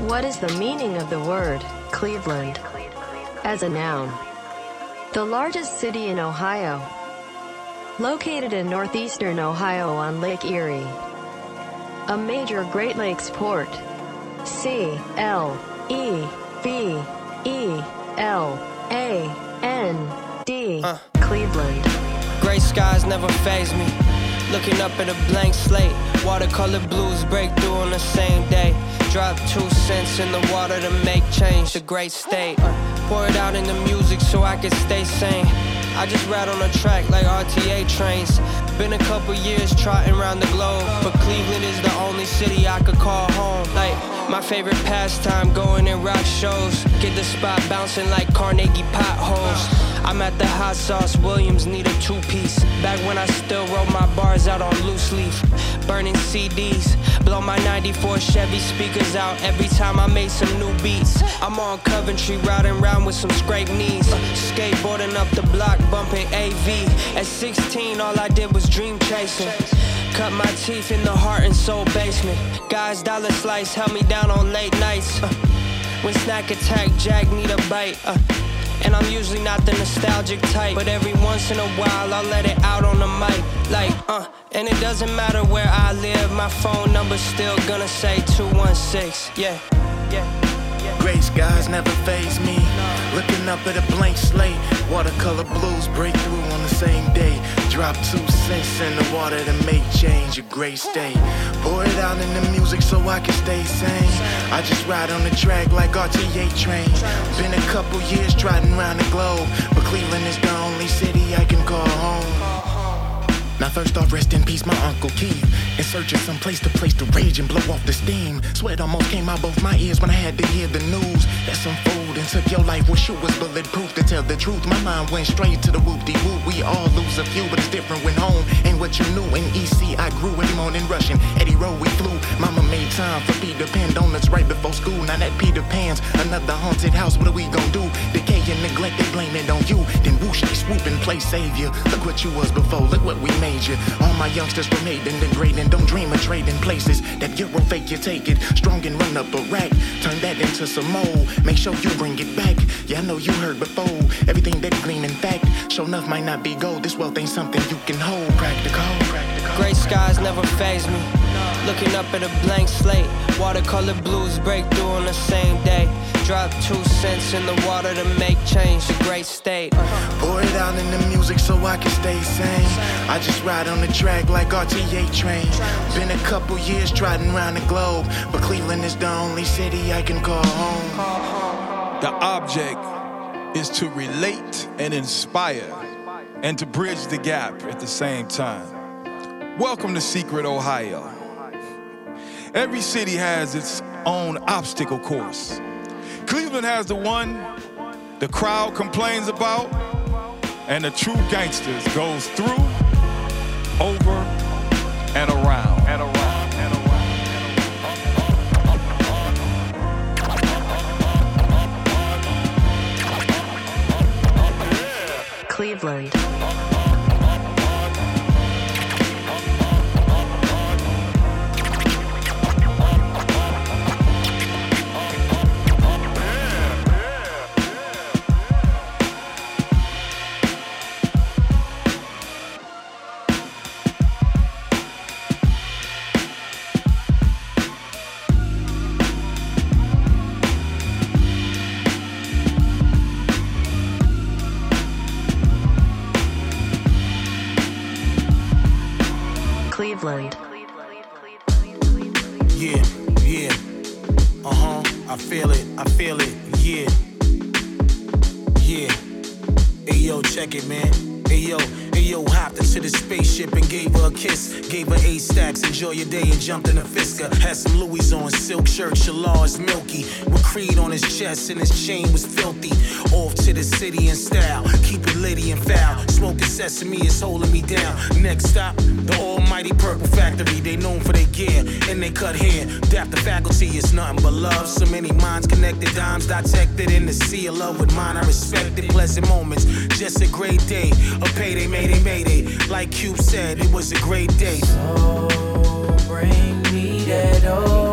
What is the meaning of the word Cleveland as a noun? The largest city in Ohio, located in northeastern Ohio on Lake Erie, a major Great Lakes port. C L E V E L A N D uh. Cleveland. Gray skies never phase me. Looking up at a blank slate. Watercolor blues break through on the same day. Drop two cents in the water to make change. The great state. Uh, pour it out in the music so I can stay sane. I just ride on a track like RTA trains. Been a couple years trotting around the globe, but Cleveland is the only city I could call home. Like my favorite pastime, going in rock shows. Get the spot bouncing like Carnegie potholes. I'm at the hot sauce, Williams need a two piece. Back when I still wrote my bars out on loose leaf. Burning CDs, blow my 94 Chevy speakers out every time I made some new beats. I'm on Coventry, riding around with some scraped knees. Skateboarding up the block, bumping AV. At 16, all I did was dream chasing. Cut my teeth in the heart and soul basement. Guys, dollar slice held me down on late nights. Uh, when snack attack, Jack need a bite. Uh, and I'm usually not the nostalgic type. But every once in a while, I'll let it out on the mic. Like, uh, and it doesn't matter where I live, my phone number's still gonna say 216. Yeah, yeah. Skies never phase me. Looking up at a blank slate. Watercolor blues break through on the same. Drop two cents in the water to make change a great state. Pour it out in the music so I can stay sane. I just ride on the track like RTA train. Been a couple years trotting around the globe. But Cleveland is the only city I can call home. Now first off, rest in peace, my Uncle Keith. In search of some place to place the rage and blow off the steam. Sweat almost came out both my ears when I had to hear the news. That some food and took your life, wish it was bulletproof to tell the truth. My mind went straight to the whoop-de-whoop. We all lose a few, but it's different when home ain't what you knew. In EC, I grew every morning rushing. Eddy Road, we flew. Mama made time for Peter Pan donuts right before school. Now that Peter Pan's another haunted house. What are we gonna do? Decay and neglect, they blame it on you. Then whoosh, they swoop and play savior. Look what you was before, look what we made you. All my youngsters and degrading. Don't dream of trading places. That Euro fake, you take it. Strong and run up a rack. Turn that into some more. Make sure you bring it back. Yeah, I know you heard before. Everything that gleam in fact. Show enough might not be gold. This wealth ain't something you can hold. Practical, practical. Gray skies never phase me. Looking up at a blank slate. Watercolor blues break through on the same day. Drop two cents in the water to make change. A great state. Pour it out in the music so I can stay sane. I just ride on the track like RTA train. Been a couple years trotting around the globe, but Cleveland is the only city I can call home. The object is to relate and inspire and to bridge the gap at the same time. Welcome to Secret Ohio. Every city has its own obstacle course. Cleveland has the one the crowd complains about, and the true gangsters goes through, over, and around. And around. Cleveland. Shirt, Shalars milky. With Creed on his chest, and his chain was filthy. Off to the city in style, keep it litty and foul. Smoking sesame is holding me down. Next stop, the almighty Purple Factory. They known for their gear and they cut hair. Dap the faculty is nothing but love. So many minds connected, dimes dissected in the sea of love with mine. I respect it, pleasant moments. Just a great day, a payday, mayday, mayday. Like Cube said, it was a great day. So bring me that old.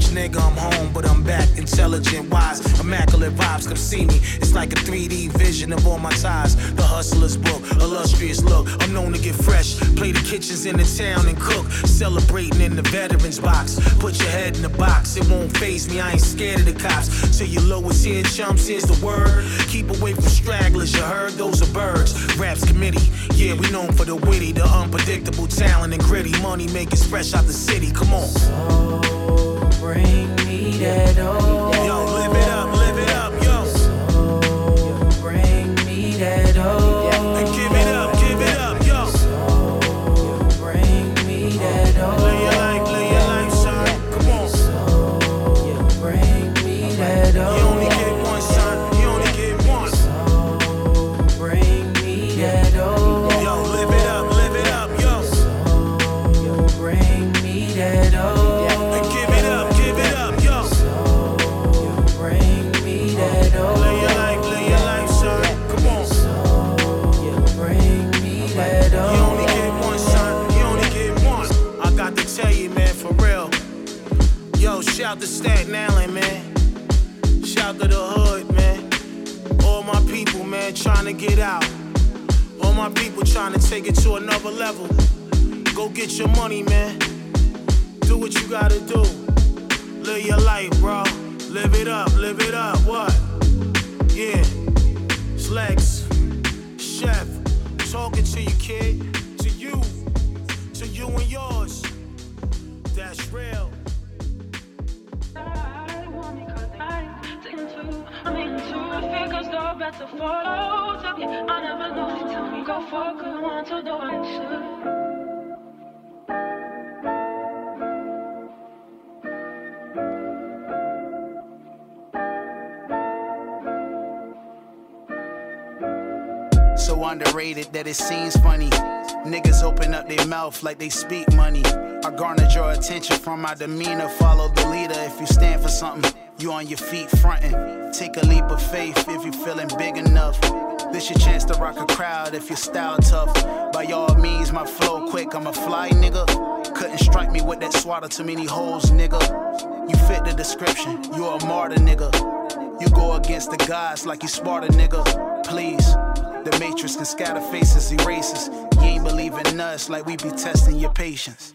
Nigga, I'm home, but I'm back. Intelligent, wise, immaculate vibes, come see me. It's like a 3D vision of all my ties. The hustler's book, illustrious look. I'm known to get fresh, play the kitchens in the town and cook. Celebrating in the veterans box. Put your head in the box, it won't phase me. I ain't scared of the cops. Till your lowest here, chumps, here's the word. Keep away from stragglers, you heard? Those are birds. Raps committee, yeah, we known for the witty, the unpredictable talent and gritty. Money makers fresh out the city, come on. Bring me that old. People, trying to get out. All my people trying to take it to another level. Go get your money, man. Do what you gotta do. Live your life, bro. Live it up, live it up. What? Yeah. Lex, Chef, talking to you, kid. To you, to you and yours. Better photos. I never know go for good, want to I. So underrated that it seems funny. Niggas open up their mouth like they speak money. I garner your attention from my demeanor. Follow the leader if you stand for something. You on your feet frontin'. Take a leap of faith if you feeling big enough. This your chance to rock a crowd if your style tough. By all means, my flow quick. I'm a fly nigga. Couldn't strike me with that swatter too many holes, nigga. You fit the description. You a martyr, nigga. You go against the gods like you smarter, nigga. Please. The matrix can scatter faces, erases. You ain't believing us like we be testing your patience.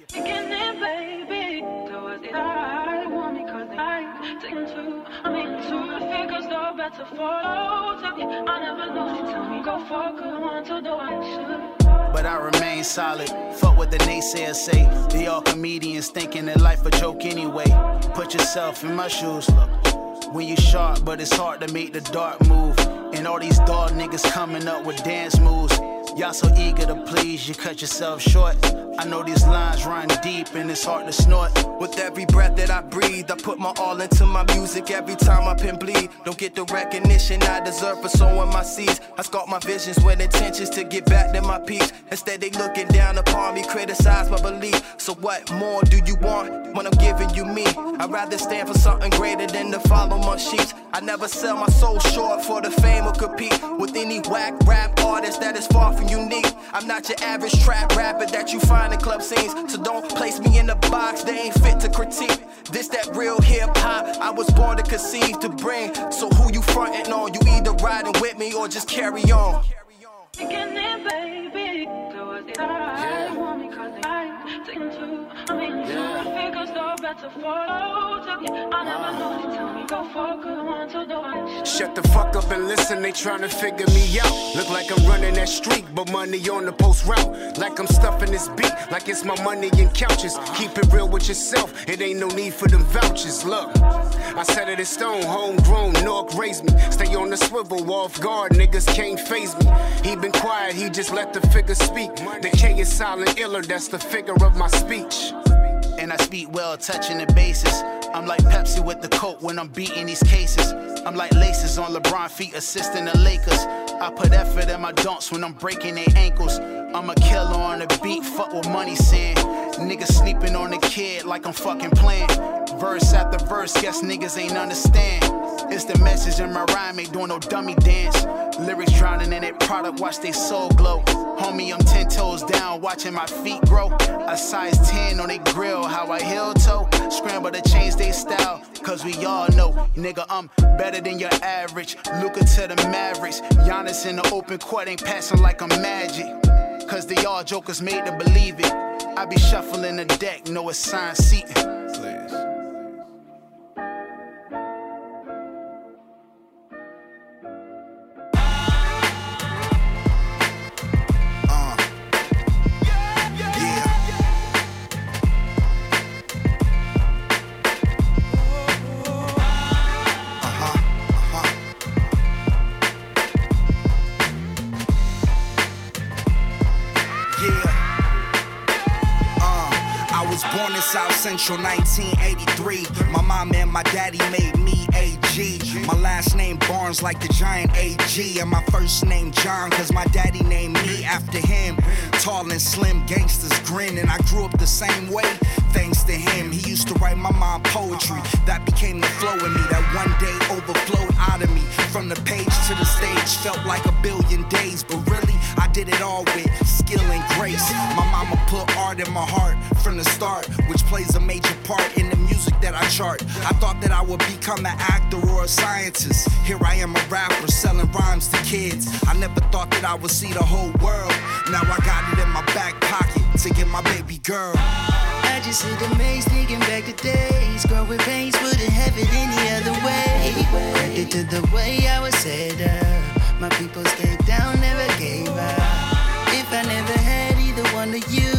Photos of. I never know you tell me go for good, want to I should. But I remain solid. Fuck what the naysayers say. They all comedians thinking that life a joke anyway. Put yourself in my shoes. Look. When you sharp, but it's hard to make the dark move. And all these dog niggas coming up with dance moves. Y'all so eager to please, you cut yourself short. I know these lines run deep and it's hard to snort. With every breath that I breathe, I put my all into my music. Every time I pen bleed, don't get the recognition I deserve for sowing my seeds. I sculpt my visions with intentions to get back to my peace. Instead, they looking down upon me, criticize my belief. So what more do you want when I'm giving you me? I'd rather stand for something greater than to follow my sheets. I never sell my soul short for the fame or compete with any whack rap artist that is far from unique. I'm not your average trap rapper that you find in club scenes. So don't place me in a box, they ain't fit to critique. This that real hip hop, I was born to conceive, to bring. So who you frontin' on? You either riding with me or just carry on. Shut the fuck up and listen, they tryna figure me out. Look like I'm running that streak, but money on the post route. Like I'm stuffing this beat, like it's my money in couches. Keep it real with yourself, it ain't no need for them vouchers. Look, I said it in stone, homegrown, Nork raised me. Stay on the swivel, off guard, niggas can't phase me. He been quiet, he just let the figure speak. The K is silent iller, that's the figure of my speech. And I speak well, touching the bases. I'm like Pepsi with the coke when I'm beating these cases. I'm like laces on LeBron feet, assisting the Lakers. I put effort in my dunks when I'm breaking their ankles. I'm a killer on the beat, fuck what money saying. Niggas sleeping on the kid like I'm fucking playing. Verse after verse, guess niggas ain't understand. It's the message in my rhyme, ain't doing no dummy dance. Lyrics drowning in that product, watch they soul glow. Homie, I'm 10 toes down, watching my feet grow. A size 10 on they grill, how I heel toe. Scramble to change they style, cause we all know, nigga, I'm better than your average. Luka to the Mavericks. Giannis in the open court ain't passing like I'm magic. Cause they all jokers made to believe it. I be shuffling the deck, no assigned seating. Central 1983. My mom and my daddy made me AG. My last name Barnes like the giant AG. And my first name John, cause my daddy named me after him. Tall and slim, gangsters grin. And I grew up the same way, thanks to him. He used to write my mom poetry. That became the flow in me that one day overflowed out of. From the page to the stage, felt like a billion days. But really, I did it all with skill and grace. My mama put art in my heart from the start, which plays a major part in the music that I chart. I thought that I would become an actor or a scientist. Here I am, a rapper selling rhymes to kids. I never thought that I would see the whole world. Now I got it in my back pocket to get my baby girl. I just the maze thinking back to days. Growing pains wouldn't have it any other way. Credit to the way I was set up. My people stayed down, never gave up. If I never had either one of you,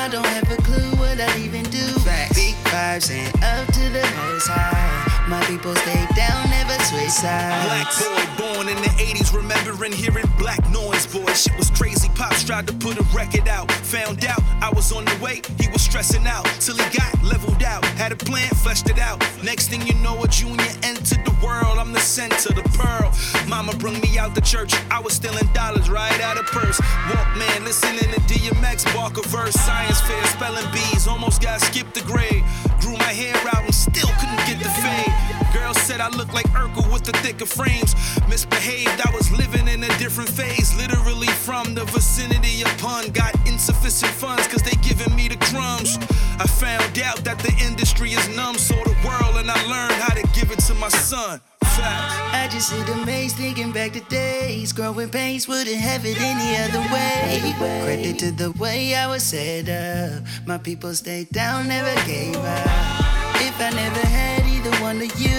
I don't have a clue what I'd even do. Big vibes and up to the most high. My people stay down, never switch sides. Black boy born in the 80s, remembering hearing black noise, boy. Shit was crazy. Pops tried to put a record out. Found out I was on the way, he was stressing out. Till he got leveled out. Had a plan, fleshed it out. Next thing you know, a junior entered the world. I'm the center, the pearl. Mama brung me out the church. I was stealing dollars right out of purse. Walkman, listening to DMX, bark a verse. Science fair, spelling bees. Almost got skipped the grade. Grew my hair out and still couldn't get the fade. Girls said I looked like Urkel with the thicker frames. Misbehaved, I was living in a different phase. Literally from the vicinity of pun. Got insufficient funds cause they giving me the crumbs. I found out that the industry is numb, so the world, and I learned how to give it to my son. I just see the maze thinking back to days. Growing pains wouldn't have it any other way. Credit to the way I was set up. My people stayed down, never gave up. If I never had of you,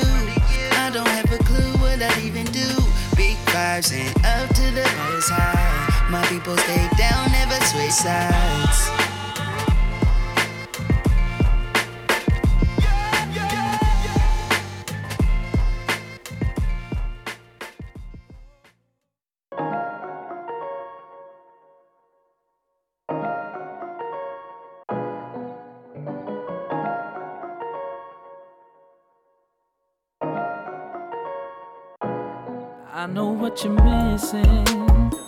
I don't have a clue what I'd even do. Big vibes and up to the most high. My people stay down, never switch sides. Know what you're missing.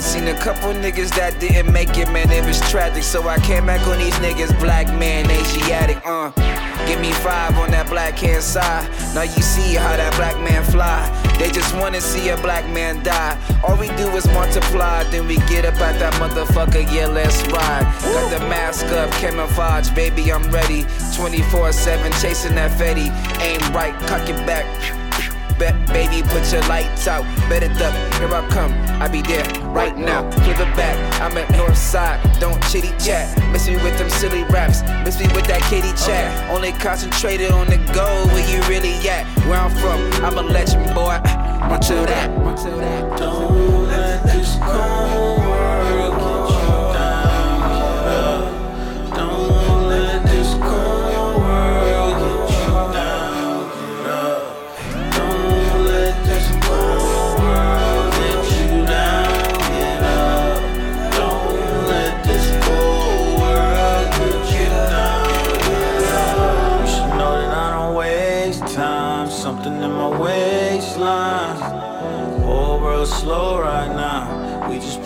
Seen a couple niggas that didn't make it, man, it was tragic. So I came back on these niggas, black man, Asiatic, uh. Give me five on that black hand side. Now you see how that black man fly. They just wanna see a black man die. All we do is multiply, then we get up at that motherfucker, yeah, let's ride. Got the mask up, camouflage, baby, I'm ready. 24 7, chasing that Fetty. Aim right, cock it back. Baby, put your lights out. Better duck, here I come. I be there right now. Give it back, I'm at north side. Don't chitty chat. Miss me with them silly raps. Miss me with that kitty chat. Only concentrated on the goal. Where you really at? Where I'm from, I'm a legend, boy. Run to that. Run to that. Don't let this cold world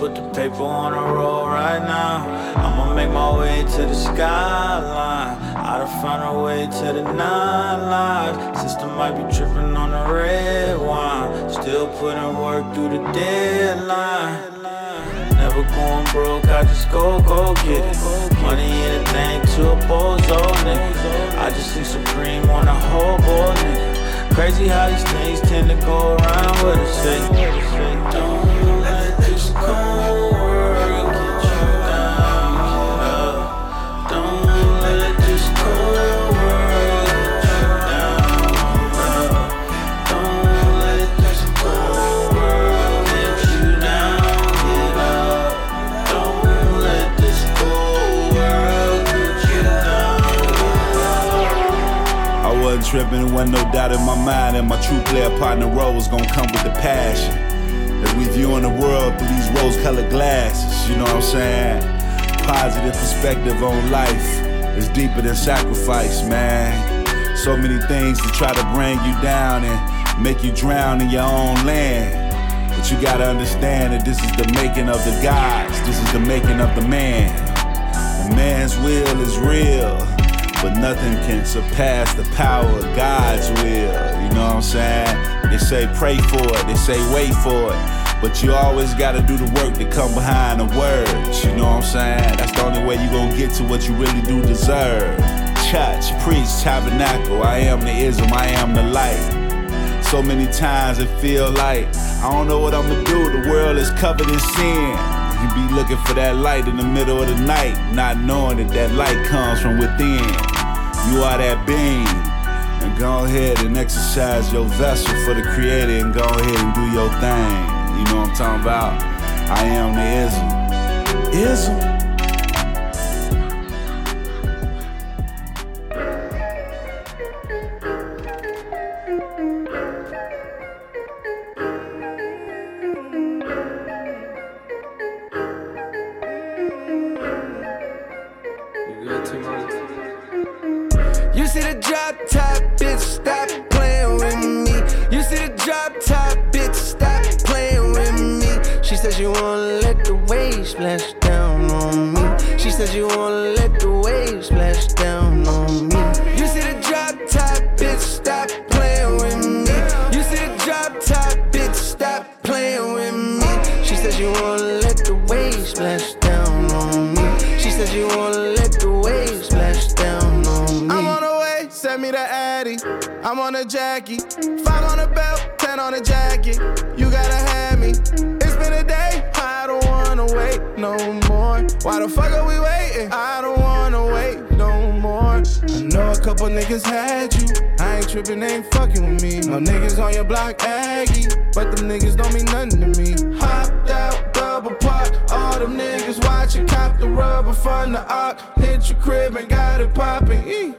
put the paper on the roll right now. I'ma make my way to the skyline. Have found a way to the nine lives. System might be tripping on the red wine. Still putting work through the deadline. Never going broke, I just go, go get it. Money anything to a bozo, nigga. I just see Supreme on a whole boy, nigga. Crazy how these things tend to go around with us, say. Tripping, wasn't no doubt in my mind that my true player partner role was gonna come with the passion. As we viewing the world through these rose colored glasses, you know what I'm saying? Positive perspective on life is deeper than sacrifice, man. So many things to try to bring you down and make you drown in your own land. But you gotta understand that this is the making of the gods, this is the making of the man. The man's will is real, but nothing can surpass the power of God's will. You know what I'm saying? They say pray for it, they say wait for it. But you always gotta do the work to come behind the words. You know what I'm saying? That's the only way you gonna get to what you really do deserve. Church, preach, tabernacle. I am the ism, I am the light. So many times it feel like I don't know what I'm gonna do. The world is covered in sin. You be looking for that light in the middle of the night, not knowing that that light comes from within. You are that being. And go ahead and exercise your vessel for the creator and go ahead and do your thing. You know what I'm talking about? I am the ism. Ism. Know niggas had you. I ain't tripping, they ain't fucking with me. No niggas on your block, Aggie. But them niggas don't mean nothing to me. Hopped out, double park. All them niggas watching, cop the rubber from the arc. Hit your crib and got it popping. Eh.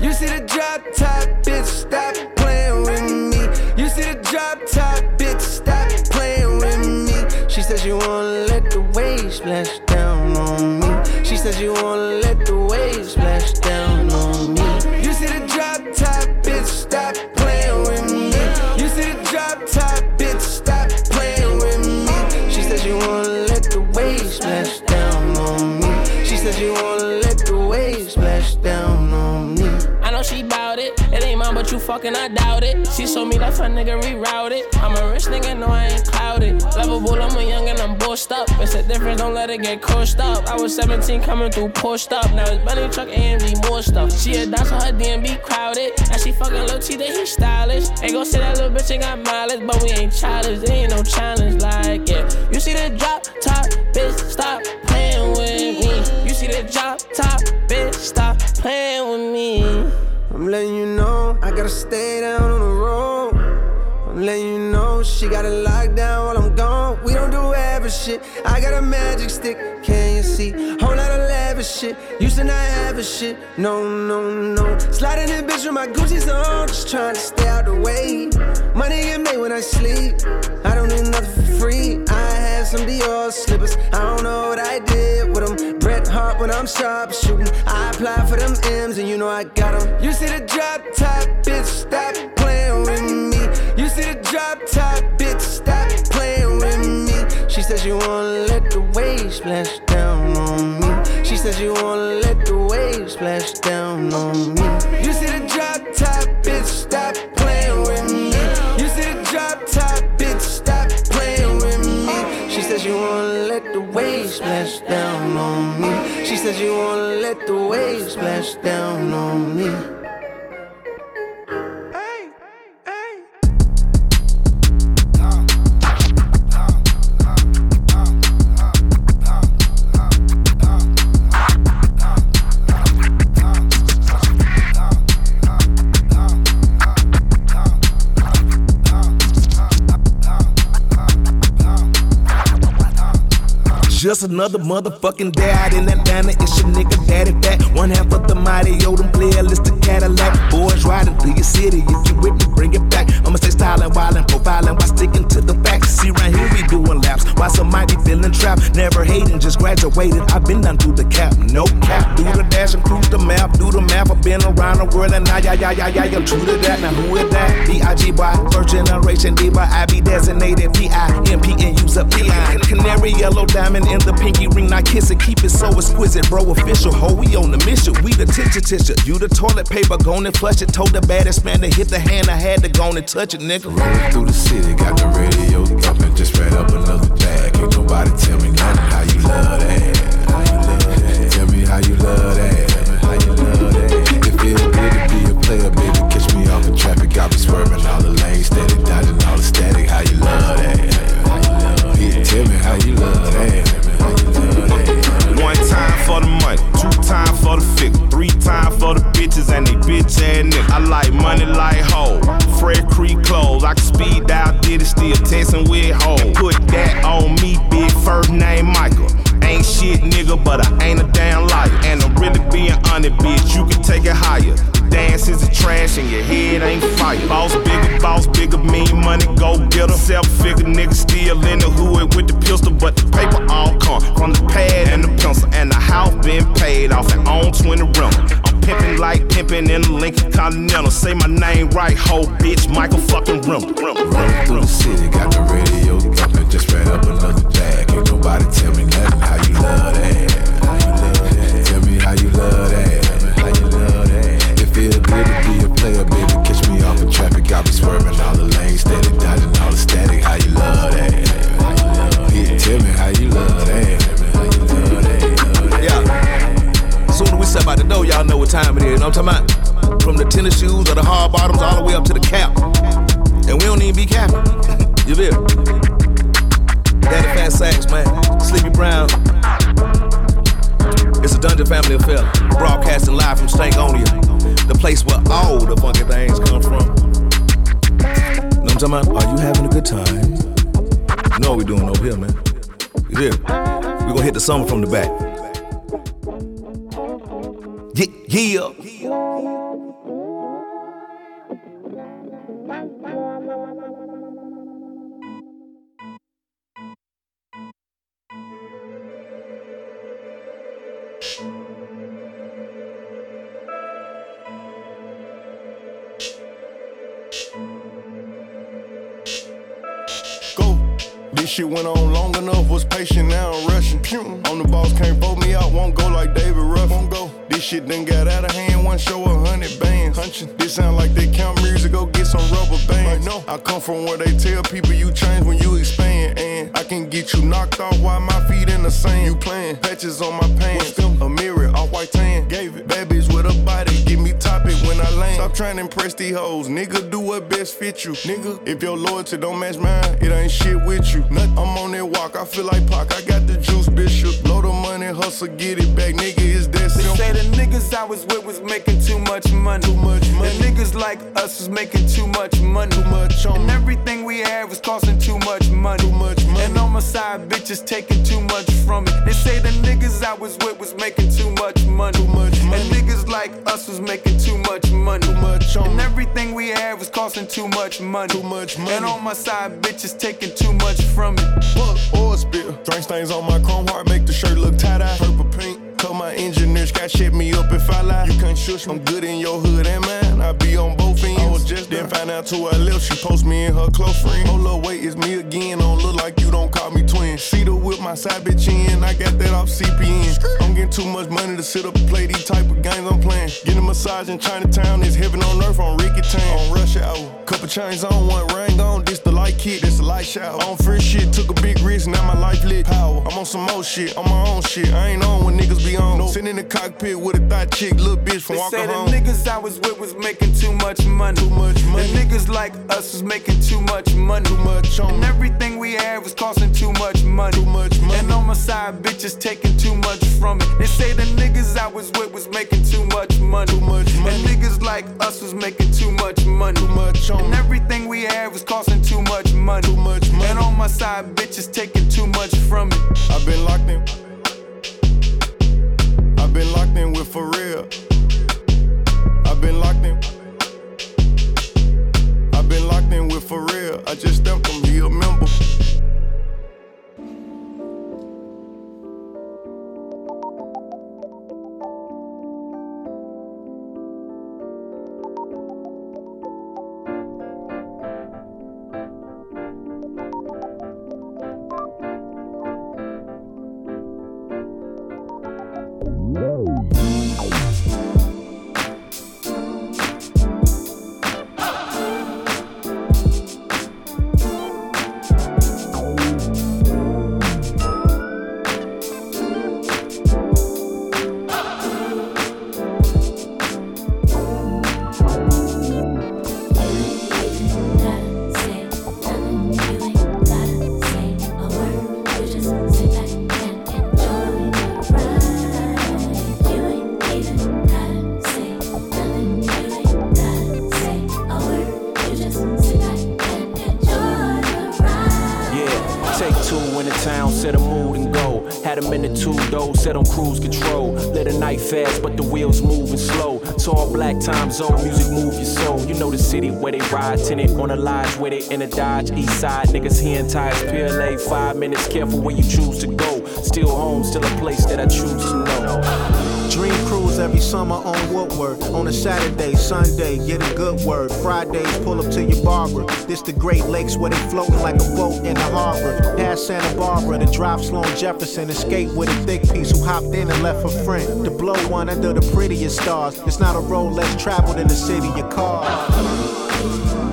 You see the drop top, bitch, stop playing with me. You see the drop top, bitch, stop playing with me. She says you wanna let the waves splash down on me. She says you wanna let the waves splash down says you wanna let the waves splash down on me. I know she bout it. It ain't mine, but you fucking, I doubt it. She told me that's her nigga rerouted. I'm a rich nigga, no, I ain't clouded. Lovable, I'm a young and I'm bossed up. It's a difference, don't let it get crushed up. I was 17 coming through pushed up. Now it's Benny truck, AMG, more stuff. She a dance on her DMB crowded. And she fucking Lil T, that he stylish. Ain't gon' say that little bitch ain't got mileage, but we ain't childish. There ain't no challenge, like, yeah. You see the drop top, bitch, stop top, bitch, stop playing with me. I'm letting you know I gotta stay down on the road. I'm letting you know she got it locked down while I'm gone. We don't do average shit. I got a magic stick, can you see? Whole lot of lavish shit. Used to not have a shit. No, no, no. Sliding in bitch with my Gucci's on, just trying to stay out the way. Money get made when I sleep. I don't need nothing for free. I had some Dior slippers. I don't know what I did with them. Bret Hart when I'm sharp shooting. I apply for them M's and you know I got them. You see the drop top, bitch, stop playing with me. You see the drop top, bitch, stop playing with me. She says you wanna let the waves splash down on me. She says you wanna let the waves splash down on me. You see the drop top, bitch, stop says you wanna let the waves splash down on me. She said she wanna let the waves splash down on me. Just another motherfucking day out in Atlanta. It's your nigga daddy fat. One half of the mighty Odom playlist of Cadillac. Boys riding through your city. If you with me, bring it back. I'ma stay styling, wildin', profiling while sticking to the facts. See, right here we doing laps. While some might be feeling trapped. Never hating, just graduated. I've been done through the cap. No cap. Do the dash and cruise the map. Do the map. I've been around the world and now, yeah, yeah, yeah, yeah, I'm true to that. Now who is that? B.I.G. boy, first generation diva. I be designated P.I.M.P. and use a P.I. Canary yellow diamond in the pinky ring, I kiss it, keep it so exquisite, bro. Official, ho, we on the mission. We the tissue tissue. You the toilet paper, gone and flush it. Told the baddest man to hit the hand, I had to go and touch it, nigga. Rolling through the city, got the radio thumping, just read up another bag. Ain't nobody tell me nothing. How you love that? How you love that? Tell me how you love that. How you love that? It feels good to be a player, baby. Catch me off in traffic, got me swerving all the lanes, steady dodging all the static. How you love that? How you love that? Tell me how you love for the money, two time for the figure, three time for the bitches and they bitch ass niggas. I like money like hoe, Fred Creek clothes. I can speed dial, did it still texting with hoe. Put that on me, big first name Michael. Ain't shit, nigga, but I ain't a damn liar. And I'm really being honest, bitch. You can take it higher. Dance is a trash and your head ain't fire. Boss bigger, boss bigger, mean money, go get her. Self figure, nigga still in the hood with the pistol, but the paper all come from the pad and the pencil. And the house been paid off and on 20 rental. I'm pimping like pimping in the Lincoln Continental. Say my name right, ho, bitch, Michael fucking Rimble. Rolling through the city, got the radio thumping, just read up another Ain't nobody tell me nothing. How you love that? Tell me how you love that. How you love that? It feel good to be a player, baby. Catch me off in traffic, got me swerving all the lanes, steady dodging all the static. How you love that? Yeah, tell me how you love that. How you love that? Yeah. Soon as we step out the door, y'all know what time it is. You know what I'm talking about? From the tennis shoes or the hard bottoms all the way up to the cap. And we don't even be capping. you feel? Daddy Fat Sacks, man. Sleepy Brown. It's a Dungeon Family affair. Broadcasting live from Stankonia, the place where all the funky things come from. Know what I'm talking about? Are you having a good time? You know what we doing over here, man. You feel? We gonna hit the summer from the back. Yeah, yeah. This shit went on long enough, was patient, now I'm rushing. On the boss, can't vote me out, won't go like David Ruff. Won't go. This shit done got out of hand, one show a hundred bands. Hunching. This sound like they count music, go get some rubber bands. no. I come from where they tell people you change when you expand. I can get you knocked off while my feet in the sand. You playing patches on my pants. A mirror, off white tan. Gave it. Babies with a body, give me topic when I land. Stop trying to impress these hoes. Nigga, do what best fit you. Nigga, if your loyalty don't match mine, it ain't shit with you. Nothing. I'm on that walk, I feel like Pac. I got the juice, bishop. Blow the money, hustle, get it back. Nigga, is that simple? They say the niggas I was with was making too much money. Too much money. The niggas like us was making too much money. Too much And everything we had was costing too much money. Too much money. And on my side, bitches taking too much from me. They say the niggas I was with was making too much money. Too much money. And niggas like us was making too much money. Too much on And everything we had was costing too much money. Too much money. And on my side, bitches taking too much from me. Fuck oil spill. Drink stains on my chrome heart, make the shirt look tie dye. Purple pink. Tell my engineers got shit me up if I lie. You can't shush me. I'm good in your hood and mine. I be on both ends. I was just then find out to I left. She post me in her close friend. Hold up, wait, it's me again. Don't look like you don't call me twin. See the whip my side bitch in. I got that off CPN. I'm getting too much money to sit up and play these type of games I'm playing. Getting a massage in Chinatown is heaven on earth on Ricky Town. On rush hour. Couple chains on, one ring on. This the light kick, this the light shower. On free shit, took a big risk, now my life lit. Power. I'm on some more shit, on my own shit. I ain't on when niggas be on. Sitting in the cockpit with a thought chick, little bitch from They walking say the home. niggas I was with was making too much money. Too much money. The niggas like us was making too much money. Too much on. And everything we had was costing too much money. Too much money. And on my side, bitches taking too much from it. They say the niggas I was with was making too much money. Too much money. And niggas like us was making too much money. Too much on. And everything we had was costing too much money. Too much money. And on my side, bitches taking too much from it. I've been locked in. Been locked in with for real. I've been locked in. I've been locked in with for real. I just stepped him, he a member. Time zone, music move your soul. You know the city where they ride, tenant on a lodge where they in a Dodge. East side niggas hearing tires, PLA. Five minutes, careful where you choose to go. Still home, still a place that I choose to know. Dream cruise every summer on Woodward. On a Saturday, Sunday, get a good word. Fridays, pull up to your barber. This the Great Lakes where they floating like a boat in the harbor. Past Santa Barbara, to drive Sloan on Jefferson. Escape with a thick piece who hopped in and left a friend. To blow one under the prettiest stars. It's not a road less traveled in the city, your car.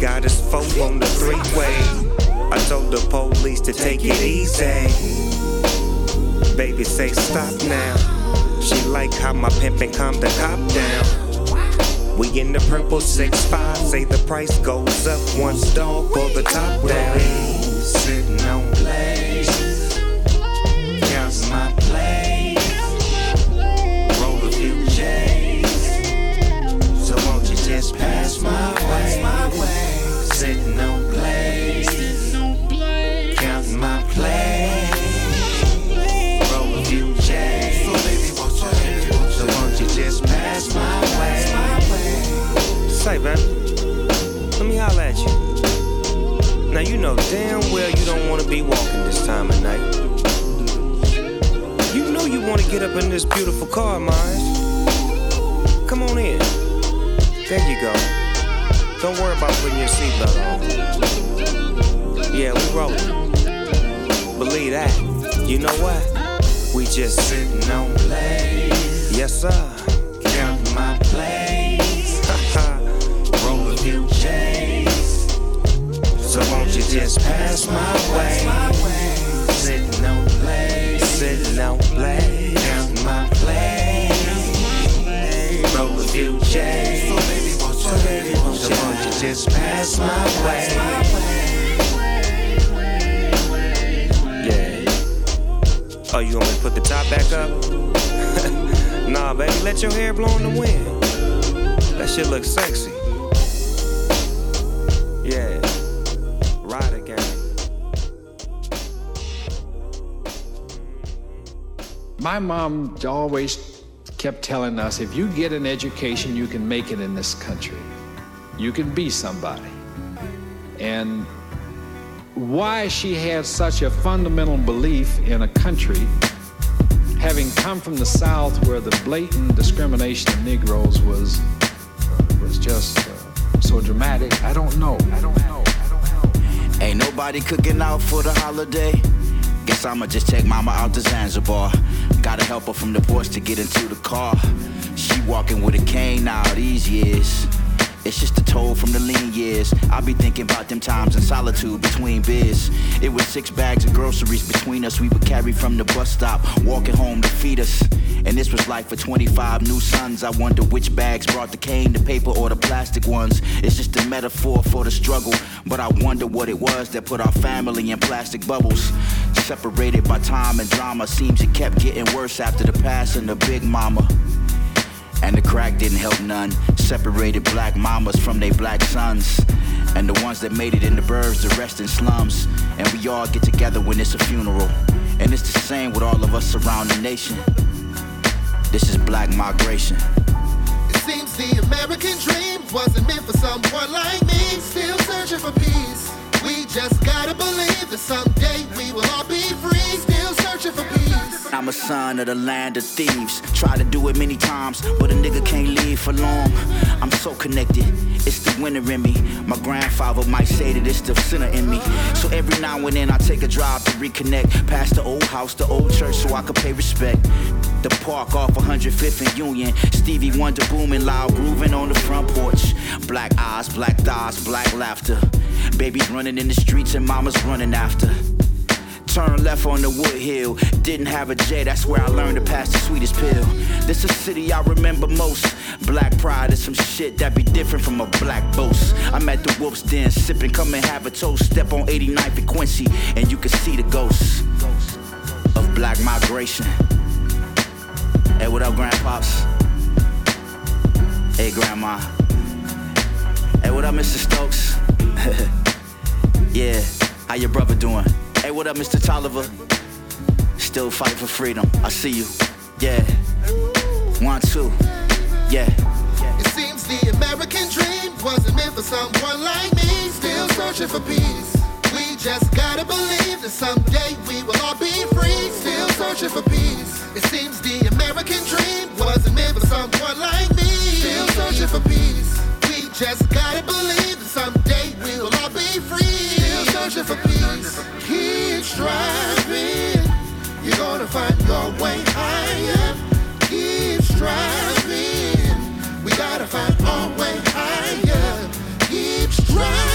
Got his phone on the freeway. I told the police to take it easy. Baby say stop now. She like how my pimpin' calm the cop down. We in the purple 6-5, say the price goes up one stone for the top down. Sitting on Now you know damn well you don't wanna be walking this time of night. You know you wanna get up in this beautiful car of mine. Come on in. There you go. Don't worry about putting your seatbelt on. Yeah, we rolling. Believe that. You know what? We just sitting on blades. Yes, sir. Just pass my way? Sitting on blades. Sitting on blades. Counting my plays. Roll a few J's. So won't you just pass my way? Yeah. Oh, you want me to put the top back up? nah, baby, let your hair blow in the wind. That shit looks sexy. My mom always kept telling us if you get an education, you can make it in this country. You can be somebody. And why she had such a fundamental belief in a country, having come from the South where the blatant discrimination of Negroes was, was just uh, so dramatic, I don't know. I don't know. Ain't nobody cooking out for the holiday. Guess I'ma just take mama out to Zanzibar. Gotta help her from the porch to get into the car. She walking with a cane now these years. It's just a toll from the lean years. I be thinking about them times in solitude between beers. It was six bags of groceries between us. We would carry from the bus stop, walking home to feed us. And this was life for 25 new sons. I wonder which bags brought the cane, the paper, or the plastic ones. It's just a metaphor for the struggle. But I wonder what it was that put our family in plastic bubbles. Separated by time and drama. Seems it kept getting worse after the passing of Big Mama. And the crack didn't help none. Separated black mamas from their black sons. And the ones that made it in the burbs, the rest in slums. And we all get together when it's a funeral. And it's the same with all of us around the nation. This is black migration. It seems the American dream wasn't meant for someone like me. Still searching for peace. We just gotta believe that someday we will all be free. Still searching for peace. I'm a son of the land of thieves. Try to do it many times, but a nigga can't leave for long. I'm so connected, it's the winner in me. My grandfather might say that it's the sinner in me. So every now and then I take a drive to reconnect. Past the old house, the old church, so I can pay respect. The park off 105th and Union. Stevie Wonder booming loud, grooving on the front porch. Black eyes, black thighs, black laughter. Babies running in the streets and mamas running after. Turn left on the Wood Hill. Didn't have a J, that's where I learned to pass the sweetest pill. This a city I remember most. Black pride is some shit that be different from a black boast. I'm at the Wolf's Den sipping, come and have a toast. Step on 89th and Quincy, and you can see the ghosts of black migration. Hey, what up, grandpops? Hey, grandma. Hey, what up, Mr. Stokes? yeah, how your brother doing? Hey, what up, Mr. Tolliver? Still fight for freedom. I see you. Yeah. One, two. Yeah. It seems the American dream wasn't meant for someone like me. Still searching for peace. We just gotta believe that someday we will all be free. Still searching for peace. It seems the American dream wasn't meant for someone like me. Still searching for peace. We just gotta believe that someday we will all be free searching for peace, keep striving. You're gonna find your way higher. Keep striving. We gotta find our way higher. Keep striving.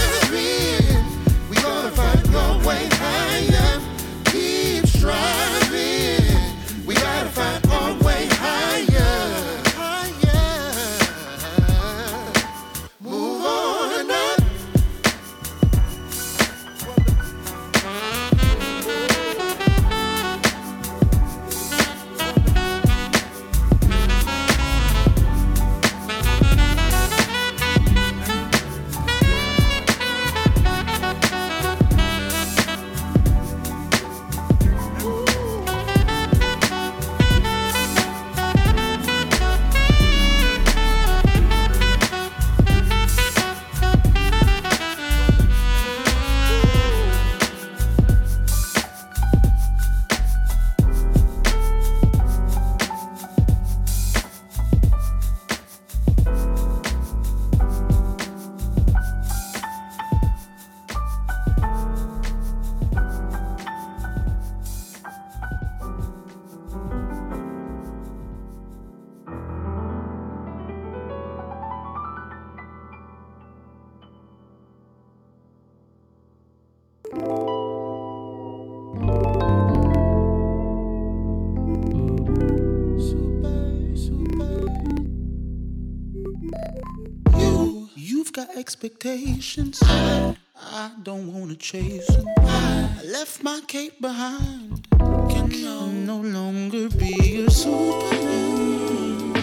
Expectations. I don't wanna chase them. I left my cape behind. Can no longer be your superman.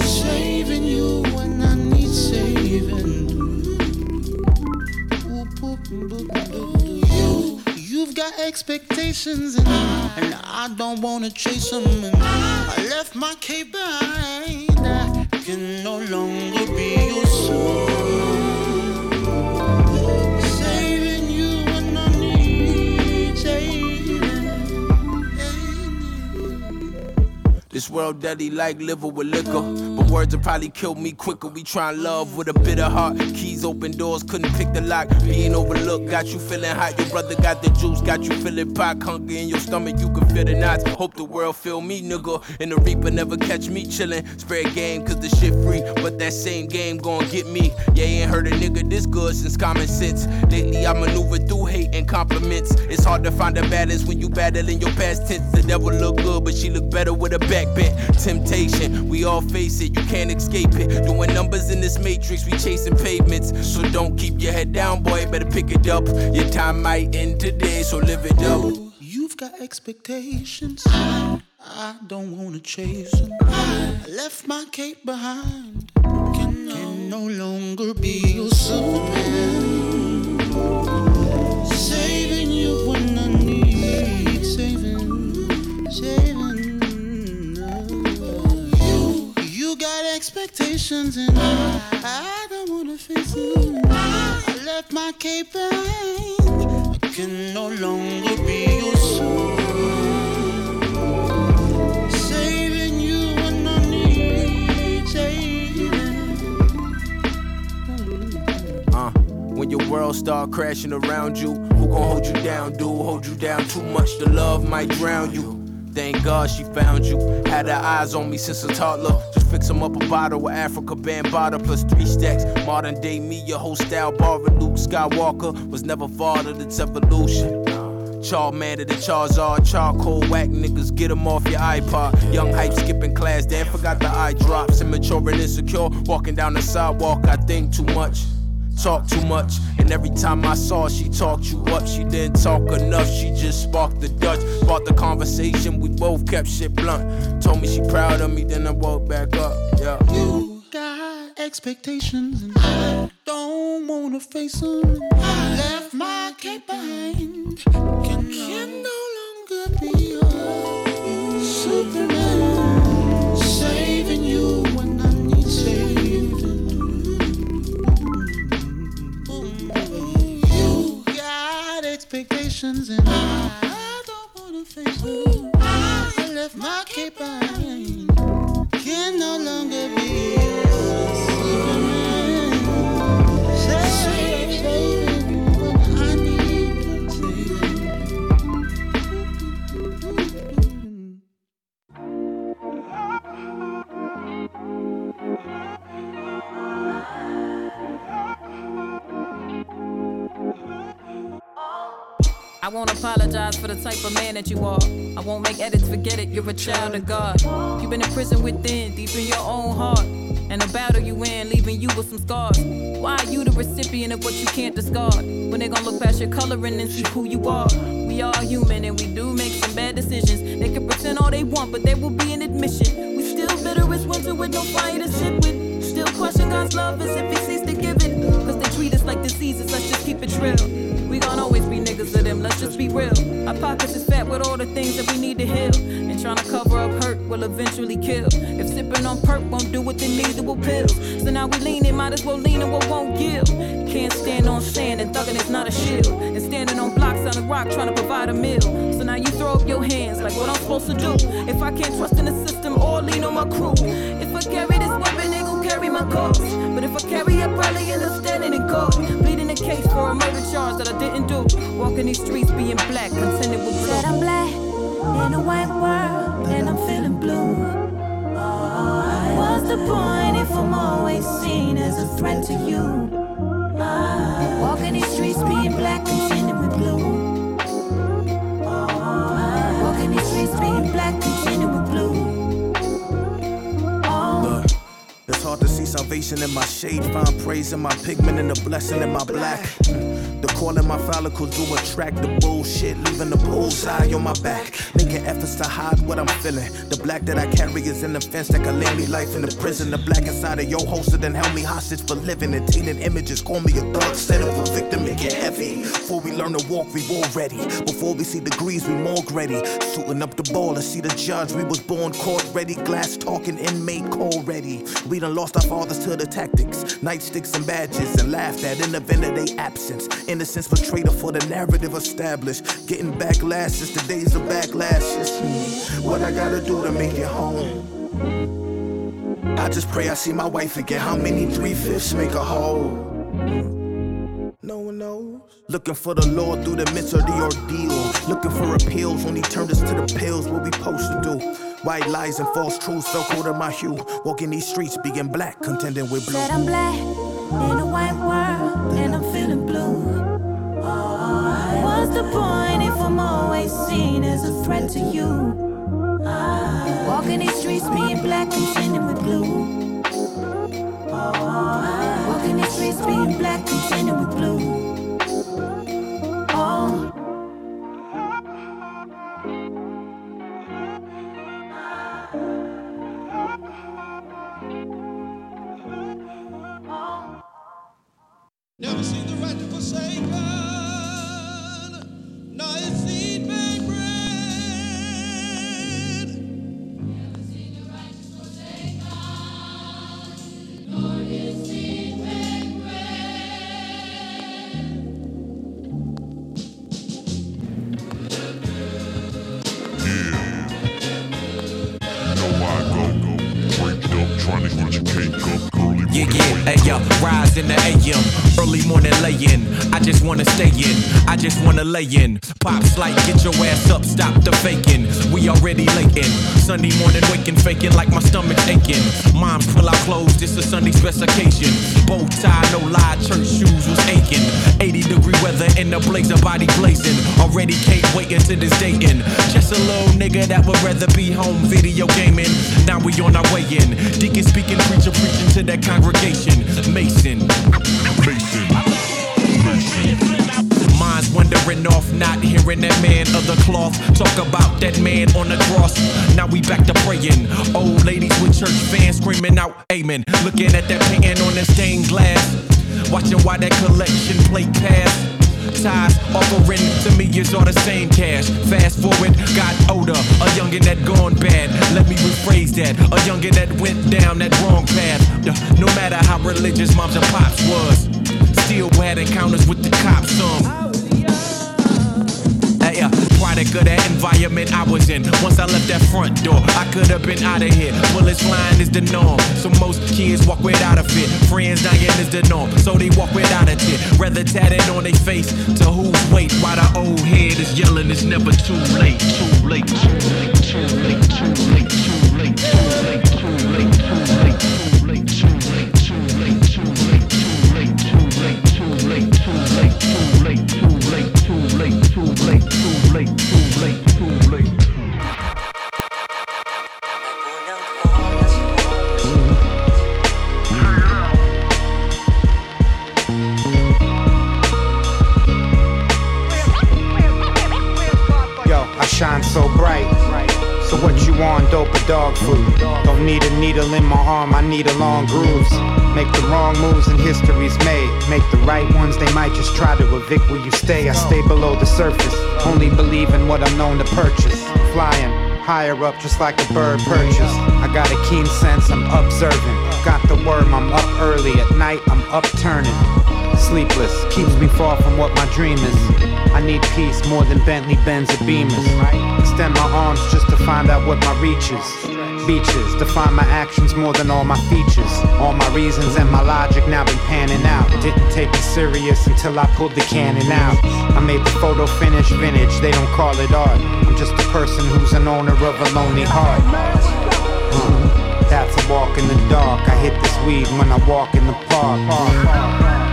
Saving you when I need saving. You, you've got expectations and I, and I don't wanna chase them. I left my cape behind. I can no longer be your superman. This world dirty like liver with liquor. But words will probably kill me quicker. We tryin' love with a bitter heart. Keys open doors, couldn't pick the lock. Being overlooked got you feeling hot. Your brother got the juice, got you feeling pot. Hunger in your stomach, you can feel the knots. Hope the world feel me, nigga. And the reaper never catch me chillin'. Spread game, cause the shit free. But that same game gon' get me. Yeah, ain't heard a nigga this good since common sense. Lately, I maneuver through hate and compliments. It's hard to find a balance when you battle battling your past tense. The devil look good, but she look better with a back bent. Temptation, we all face it, you can't escape it. Doing numbers in this matrix, we chasing pavements. So don't keep your head down, boy, better pick it up. Your time might end today, so live it up. You've got expectations. I don't wanna chase them. I left my cape behind. Can, can no longer be your superman. Saving you when I need saving, saving. You, got expectations and I, I don't wanna face them. I left my cape behind. I can no longer be your saving. Uh, when your world start crashing around you, who gon' hold you down, dude? Hold you down too much, the love might drown you. Thank God she found you. Had her eyes on me since a toddler. Fix 'em up a bottle with Afrika Bambaataa plus three stacks. Modern day me, your whole style borrowed. Luke Skywalker was never fathered, it's evolution. Charmander the Charizard, charcoal whack niggas, get 'em off your iPod. Young hype skipping class, then forgot the eye drops. Immature and insecure, walking down the sidewalk, I think too much. Talk too much, and every time I saw her, she talked you up. She didn't talk enough, she just sparked the Dutch. Sparked the conversation, we both kept shit blunt. Told me she proud of me, then I woke back up. Yeah. You got expectations and I don't wanna face them. I left my cape behind. Can, can expectations and I, I don't wanna face them. I left my cape behind. Can no longer be I won't apologize for the type of man that you are. I won't make edits, forget it, you're a child of God. You've been in prison within, deep in your own heart. And the battle you win, leaving you with some scars. Why are you the recipient of what you can't discard? When they gonna look past your coloring and see who you are. We are human and we do make some bad decisions. They can pretend all they want, but there will be an admission. We still bitter as winter with no fire to sit with. Still question God's love as if he ceased to give it. Treat us like diseases, let's just keep it real. We gon' always be niggas of them, let's just be real. Our pockets is fat with all the things that we need to heal. And trying to cover up hurt will eventually kill. If sipping on perp won't do what they need, it will pills. So now we leaning, might as well lean on what won't give. Can't stand on sand and thugging is not a shield. And standing on blocks on a rock trying to provide a meal. So now you throw up your hands like what I'm supposed to do. If I can't trust in the system or lean on my crew. If I carry this weapon, they gon' carry my cause. But if I carry it, probably end up standing in court. Pleading the case for a murder charge that I didn't do. Walking these streets being black, contending with blue. Said I'm black in a white world and I'm feeling blue. What's the point if I'm always seen as a threat to you? Walking these streets being black, contending with blue. Walking these streets being black, contending with blue. Salvation in my shade. Find praise in my pigment and the blessing in my black. The call in my follicles do attract the bullshit, leaving the bullseye on my back. Making efforts to hide what I'm feeling. The black that I carry is in the fence that can land me life in the prison. The black inside of your holster then held me hostage for living. And images call me a thug, set up a victim, make it heavy. Before we learn to walk, we war ready. Before we see degrees, we morgue ready. Suiting up the ball to see the judge. We was born court ready, glass talking, inmate call ready. We done lost our fathers to the tactics, nightsticks and badges, and laughed at in the event of their absence. Innocence portrayed for the narrative established. Getting backlash since the days of backlashes. Hmm. What I gotta do to make it home? I just pray I see my wife again. How many three fifths make a whole? No one knows. Looking for the Lord through the midst of the ordeal. Looking for appeals when He turned us to the pills. What we supposed to do? White lies and false truths fell cold in my hue. Walking these streets, being black, contending with blue. Said I'm black in a white world, and I'm feeling blue. What's the point if I'm always seen as a threat to you? Walking these streets, being black, contending with blue. Walking these streets, being black, contending with blue. Never seen the righteous forsaken, nor his seed in. I just wanna stay in, I just wanna lay in. Pops like, get your ass up, stop the faking. We already late in. Sunday morning waking, faking like my stomach's aching. Moms pull out clothes, this a Sunday specification. Bow tie, no lie, church shoes was aching. 80 degree weather in the blazer, body blazing. Already can't wait until this dating. Just a little nigga that would rather be home video gaming. Now we on our way in. Deacon speaking, preacher preaching to that congregation. Mason. Mason. Minds wandering off, not hearing that man of the cloth talk about that man on the cross. Now we back to praying. Old ladies with church fans screaming out, Amen. Looking at that painting on the stained glass. Watching why that collection plate pass. Ties offering to me is all the same cash. Fast forward, got older, a youngin' that gone bad. Let me rephrase that, a youngin' that went down that wrong path. No matter how religious moms and pops was, still had encounters with the cops. Some. Product of that environment I was in. Once I left that front door, I could have been out of here. Bullets flying is the norm, so most kids walk without a fit. Friends dying is the norm, so they walk without a tit. Rather tatted on their face to whose weight, while the old head is yelling, it's never too late, too late, too late, too late, too late, too late, too late, too late, too late, What dope or dog food? Don't need a needle in my arm, I need a long grooves. Make the wrong moves and history's made. Make the right ones, they might just try to evict where you stay. I stay below the surface, only believe in what I'm known to purchase. Flying higher up just like a bird perches. I got a keen sense, I'm observant. Got the worm, I'm up early. At night, I'm upturning. Sleepless, keeps me far from what my dream is. I need peace more than Bentley Benz or Beamers. Extend my arms just to find out what my reach is. Beaches define my actions more than all my features. All my reasons and my logic now been panning out. Didn't take it serious until I pulled the cannon out. I made the photo finish vintage, they don't call it art. I'm just a person who's an owner of a lonely heart. That's a walk in the dark. I hit this weed when I walk in the park. That's a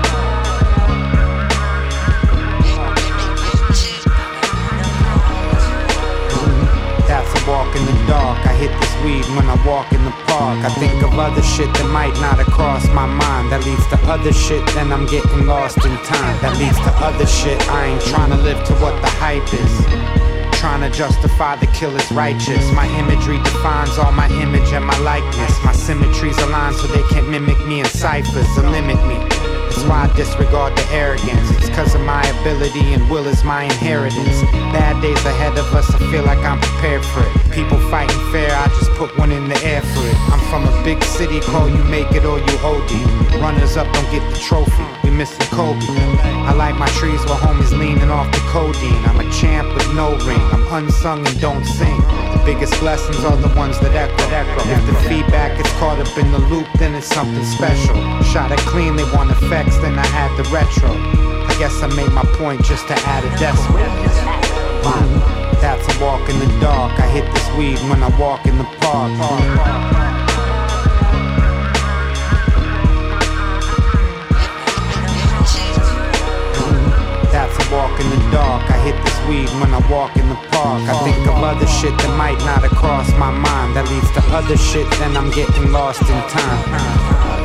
in the dark. I hit this weed when I walk in the park. I think of other shit that might not have crossed my mind. That leads to other shit, then I'm getting lost in time. That leads to other shit. I ain't trying to live to what the hype is trying to justify the killer's righteous. My imagery defines all my image and my likeness. My symmetries align so they can't mimic me in ciphers or limit me. Why I disregard the arrogance. It's cause of my ability and will is my inheritance. Bad days ahead of us, I feel like I'm prepared for it. People fighting fair, I just put one in the air for it. I'm from a big city, call you make it or you OD. Runners up don't get the trophy, we missing Kobe. I like my trees where homies leaning off the codeine. I'm a champ with no ring, I'm unsung and don't sing. Biggest blessings are the ones that echo. If the feedback gets caught up in the loop, then it's something special. Shot it clean, they want effects, then I had the retro. I guess I made my point just to add a decimal. That's a walk in the dark. I hit this weed when I walk in the park. I hit this weed when I walk in the park. I think of other shit that might not have crossed my mind. That leads to other shit, then I'm getting lost in time.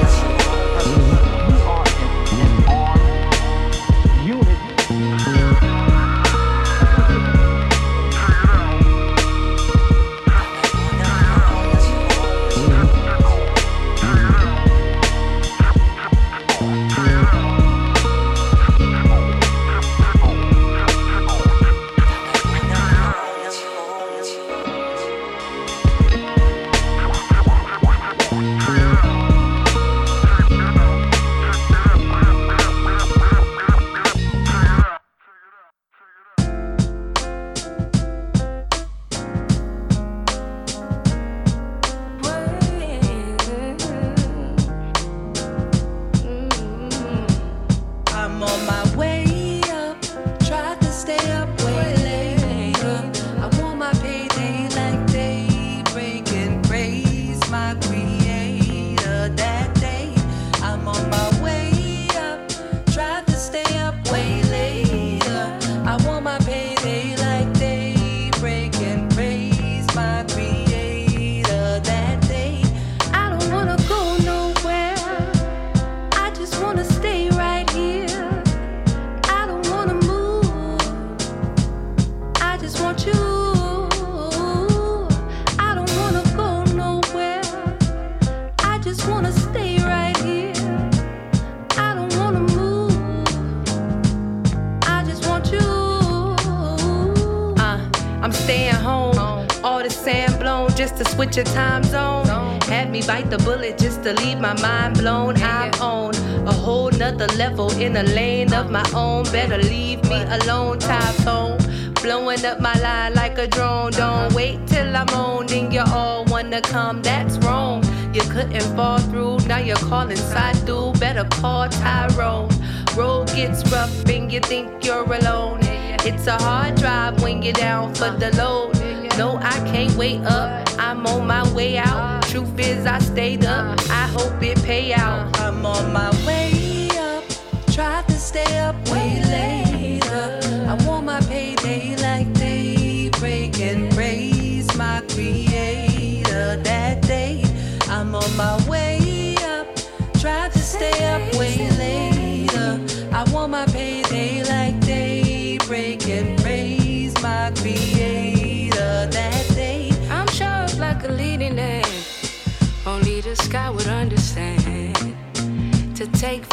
In a lane of my own. Better leave me alone, typhoon. Blowing up my line like a drone. Don't uh-huh. wait till I'm on, then you all wanna come. That's wrong. You couldn't fall through, now you're calling side through. Better call Tyrone. Road gets rough and you think you're alone. It's a hard drive when you're down for uh-huh. the load. No, I can't wait up. I'm on my way out. Truth is, I stayed up. I hope it pay out. I'm on my way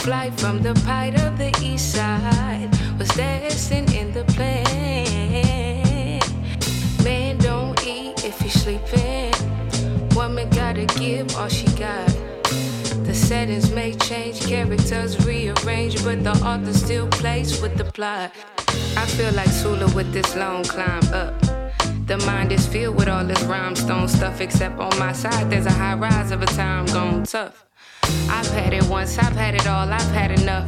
flight from the height of the east side was destined in the plan. Man, don't eat if you're sleeping. Woman gotta give all she got. The settings may change, characters rearrange, but the author still plays with the plot. I feel like Sula with this long climb up. The mind is filled with all this rhinestone stuff, except on my side, there's a high rise of a time gone tough once. I've had it all, I've had enough.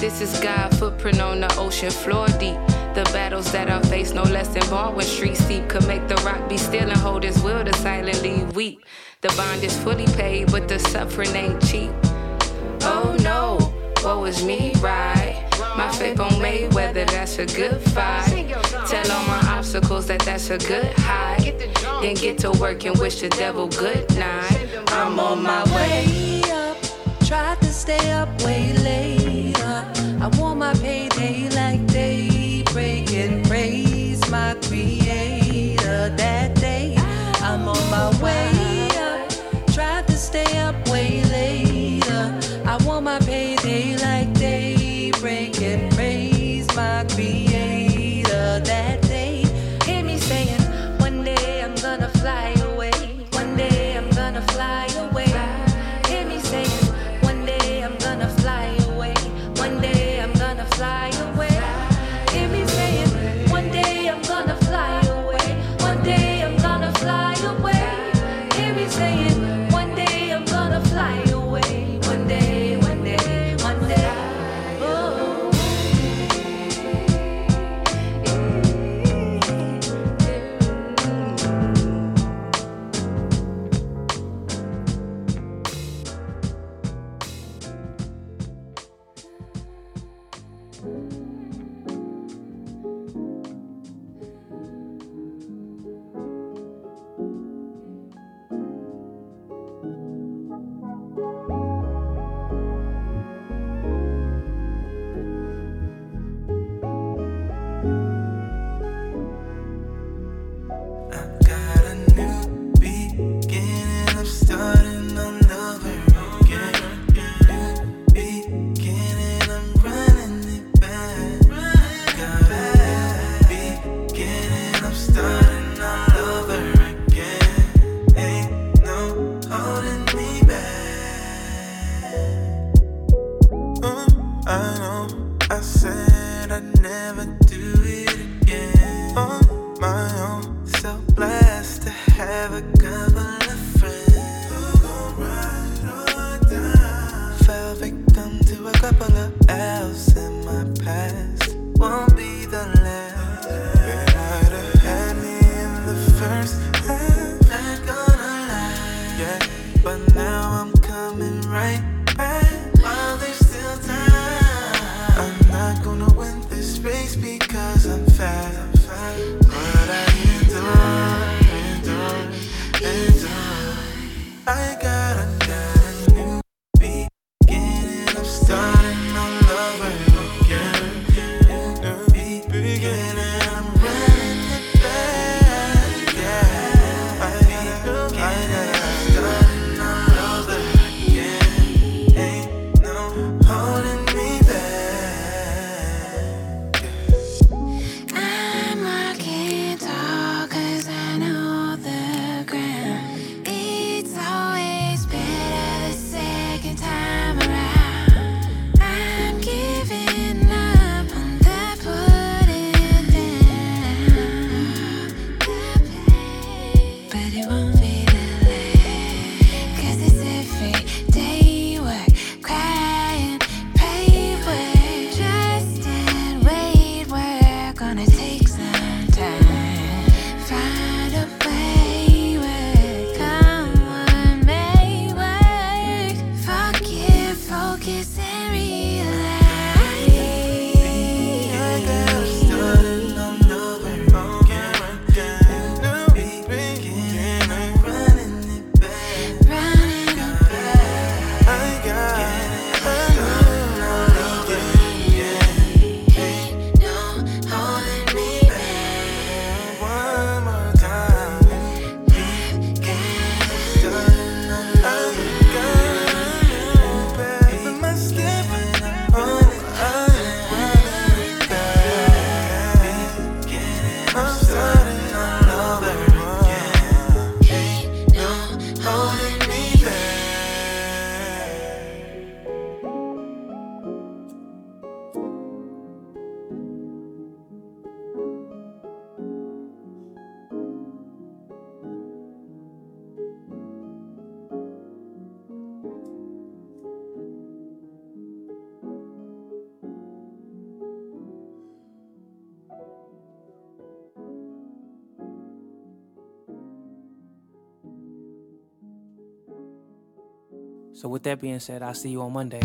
This is God, footprint on the ocean floor deep. The battles that I face, no less than Baldwin Street steep, could make the rock be still and hold his will to silently weep. The bond is fully paid, but the suffering ain't cheap. Oh no, what was me, right? My faith on Mayweather, that's a good fight. Tell all my obstacles that that's a good high. Then get to work and wish the devil good night. I'm on my way. Tried to stay up way later. I want my payday like daybreak and praise my creator that day. I'm on my way. So, with that being said, I'll see you on Monday.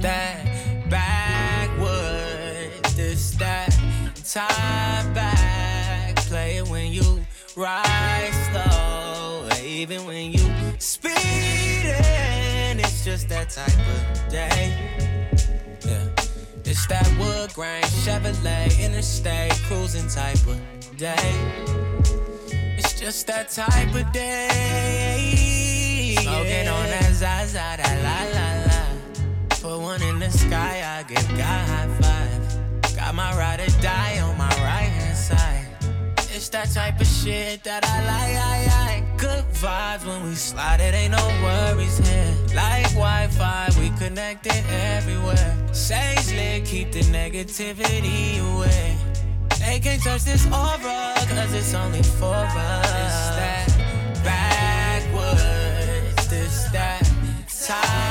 That backward, this that tie back. Play it when you ride slow, even when you speeding. It's just that type of day. Yeah, it's that wood grain Chevrolet interstate cruising type of day. It's just that type of day. Smoking on that Zaza, that la la one in the sky, I give God high five. Got my ride or die on my right hand side. It's that type of shit that I like. I, I. Good vibes when we slide, it ain't no worries here. Like Wi Fi, we connected everywhere. Sage lit, keep the negativity away. They can't touch this aura, cause it's only for us. It's that backwards, this that tie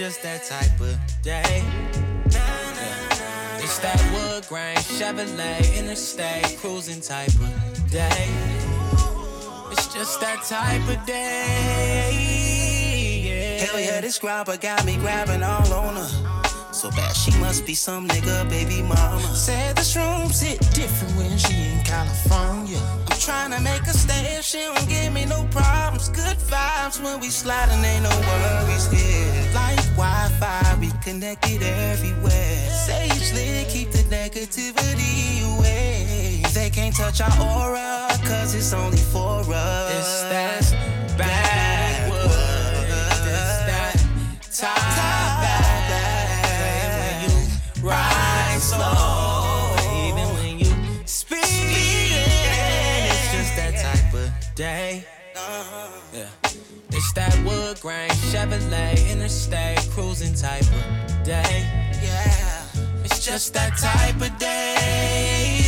just that type of day. It's that wood grain Chevrolet interstate cruising type of day. It's just that type of day. Yeah. Hell yeah, this grabber got me grabbing all on her. So bad, she must be some nigga, baby mama. Said the shrooms hit different when she in California. Trying to make her stay she don't give me no problems. Good vibes when we sliding, ain't no worries here. Like Wi-Fi, we connected everywhere. Sage lit, keep the negativity away. They can't touch our aura, cause it's only for us. It's that backward, grain Chevrolet interstate cruising type of day. Yeah. It's just that type of day.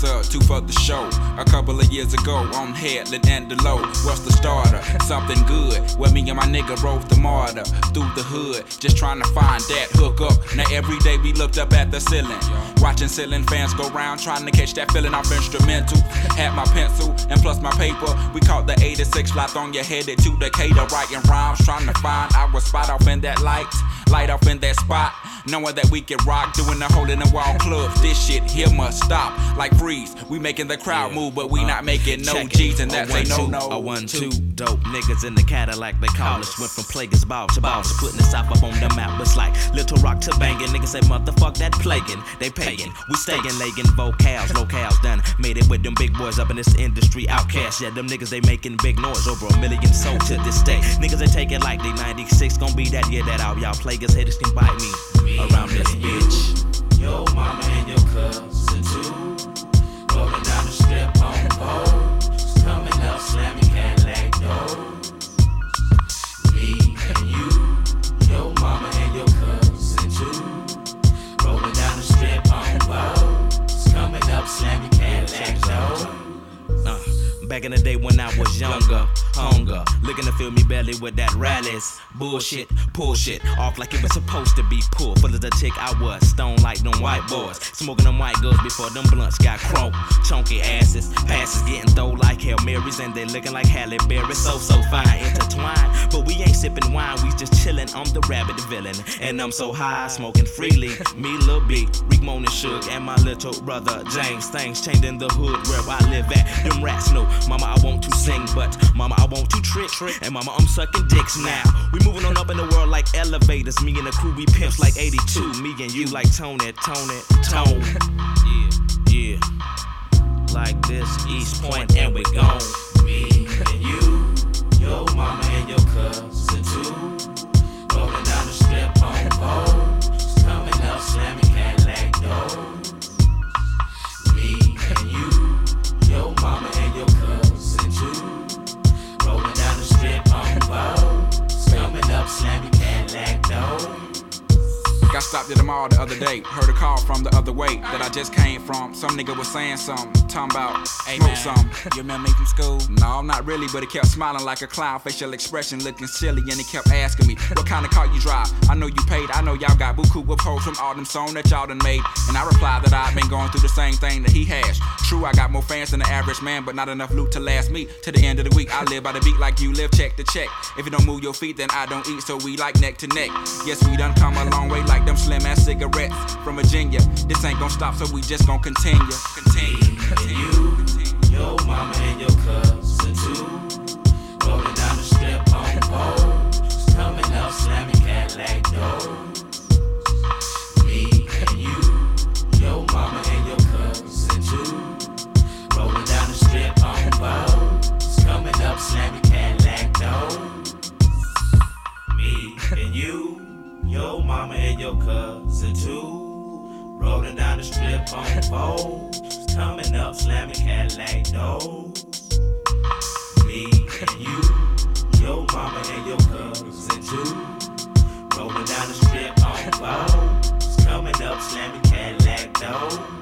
Sir, two for the show. A couple of years ago on Headland and Delowe. What's the starter? Something good. Where me and my nigga rode the MARTA through the hood. Just trying to find that hook up. Now every day we looked up at the ceiling. Watching ceiling fans go round, trying to catch that feeling off instrumental. Had my pencil and plus my paper. We caught the 86 lot on your headed to Decatur, writing rhymes, trying to find our spot off in that light. Light off in that spot. Knowing that we can rock, doing the hole in the wall club. This shit here must stop. Like freeze, we making the crowd move, but we not making no G's, and that's a a no no. A one, two, dope niggas in the Cadillac, they call us. Went from plaguers, ball to boss, putting the South up on the map. It's like Little Rock to banging. Niggas say, motherfuck that plaguing. They pagan. We staying legging vocals, locales done. Made it with them big boys up in this industry. OutKast, yeah, them niggas they making big noise. Over a million sold to this day. Niggas they take it like they 96 gon' be that year that out. Y'all plaguers haters can bite me around this bitch. Yo mama and your cousin back in the day when I was younger, hunger, looking to fill me belly with that rallies. Bullshit, pull shit off like it was supposed to be pulled. Full of the tick I was, stone like them white boys. Smoking them white girls before them blunts got crunk. Chunky asses, passes getting thrown like Hail Marys, and they looking like Halle Berry. So, so fine, intertwined. But we ain't sipping wine, we just chillin'. I'm the rabbit villain, and I'm so high, smoking freely. Me, Lil B, Rick Moan and Suge, and my little brother James. Things changed in the hood where I live at. Them rats know, Mama, I want to sing, but Mama, I want to trick. Trick And Mama, I'm sucking dicks now. We moving on up in the world like elevators. Me and the crew, we pimps like 82. Me and you like Tony, Tony, Tone. Yeah, yeah. Like this, East Point, and we gone. Me and you. Yo mama and your cousin too. Rolling down the stopped other day. Heard a call from the other way that I just came from. Some nigga was saying something, talking about Hey, smoke man, some. You remember me from school? No, I'm not really, but he kept smiling like a clown, facial expression looking silly, and he kept asking me, What kind of car you drive? I know you paid, I know y'all got buku with hoes from all them songs that y'all done made. And I replied that I've been going through the same thing that he has. True, I got more fans than the average man, but not enough loot to last me to the end of the week. I live by the beat like you live, check to check. If you don't move your feet, then I don't eat, so we like neck to neck. Yes, we done come a long way like them slim ass cigarettes from Virginia. This ain't gonna stop, so we just gonna continue. Continue. You, yo mama and your cousin too. Rolling down the strip on foes. Coming up, slamming Cadillac doors. Me and you, yo mama and your cousin too. Rolling down the strip on foes. Coming up, slamming Cadillac doors. Me and you, yo mama and your cousin too. Rolling down the strip on foes. Coming up, slamming Cadillac doors. Me and you, yo mama and your cousin too. Rolling down the strip on foes. Coming up, slamming Cadillac doors.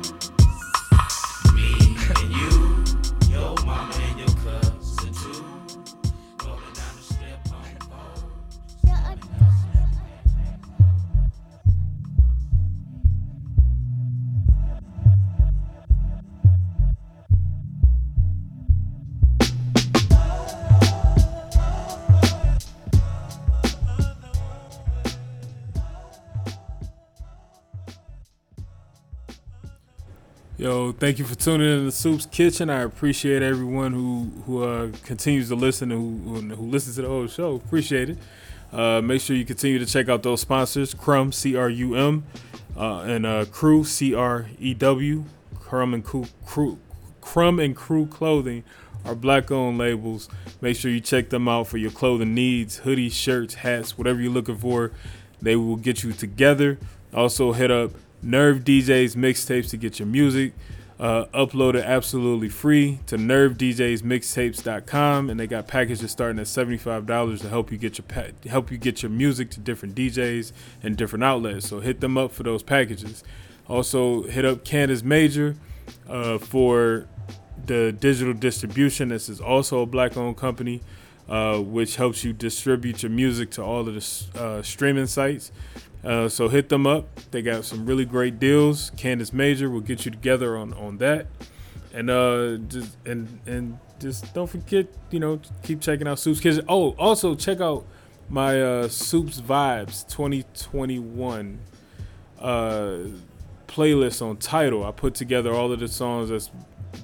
Yo, thank you for tuning in to Soops Kitchen. I appreciate everyone who who uh, continues to listen and who, who, listens to the whole show. Appreciate it. Uh, make sure you continue to check out those sponsors: Crumb, C R U M, uh, and uh, Crew, C R E W. Crumb and Crew, Crew, and Crew Clothing are black-owned labels. Make sure you check them out for your clothing needs: hoodies, shirts, hats, whatever you're looking for. They will get you together. Also, hit up Nerve DJs mixtapes to get your music uh, uploaded absolutely free to nervedjsmixtapes.com and they got packages starting at $75 to help you get your pa- help you get your music to different DJs and different outlets. So hit them up for those packages. Also hit up Candace Major uh, for the digital distribution. This is also a black-owned company, uh, which helps you distribute your music to all of the uh, streaming sites. Uh, so hit them up. They got some really great deals. Candace Major will get you together on on that, and uh, just and and just don't forget, you know, keep checking out Soops Kitchen. Oh, also check out my uh, Soops Vibes 2021 uh, playlist on Tidal. I put together all of the songs that's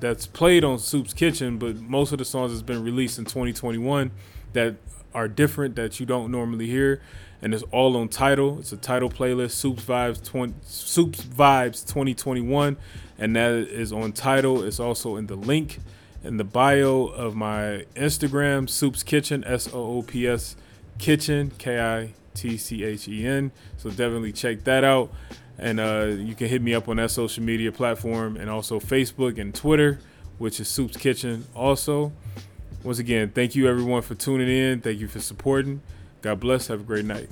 that's played on Soops Kitchen, but most of the songs has been released in 2021 that are different that you don't normally hear, and it's all on Tidal. It's a Tidal playlist, Soops Vibes 20 Soops Vibes 2021, and that is on Tidal. It's also in the link in the bio of my Instagram, Soops Kitchen, S O O P S Kitchen, K I T C H E N. So definitely check that out. And uh, you can hit me up on that social media platform and also Facebook and Twitter, which is Soops Kitchen. Also, once again, thank you everyone for tuning in. Thank you for supporting. God bless. Have a great night.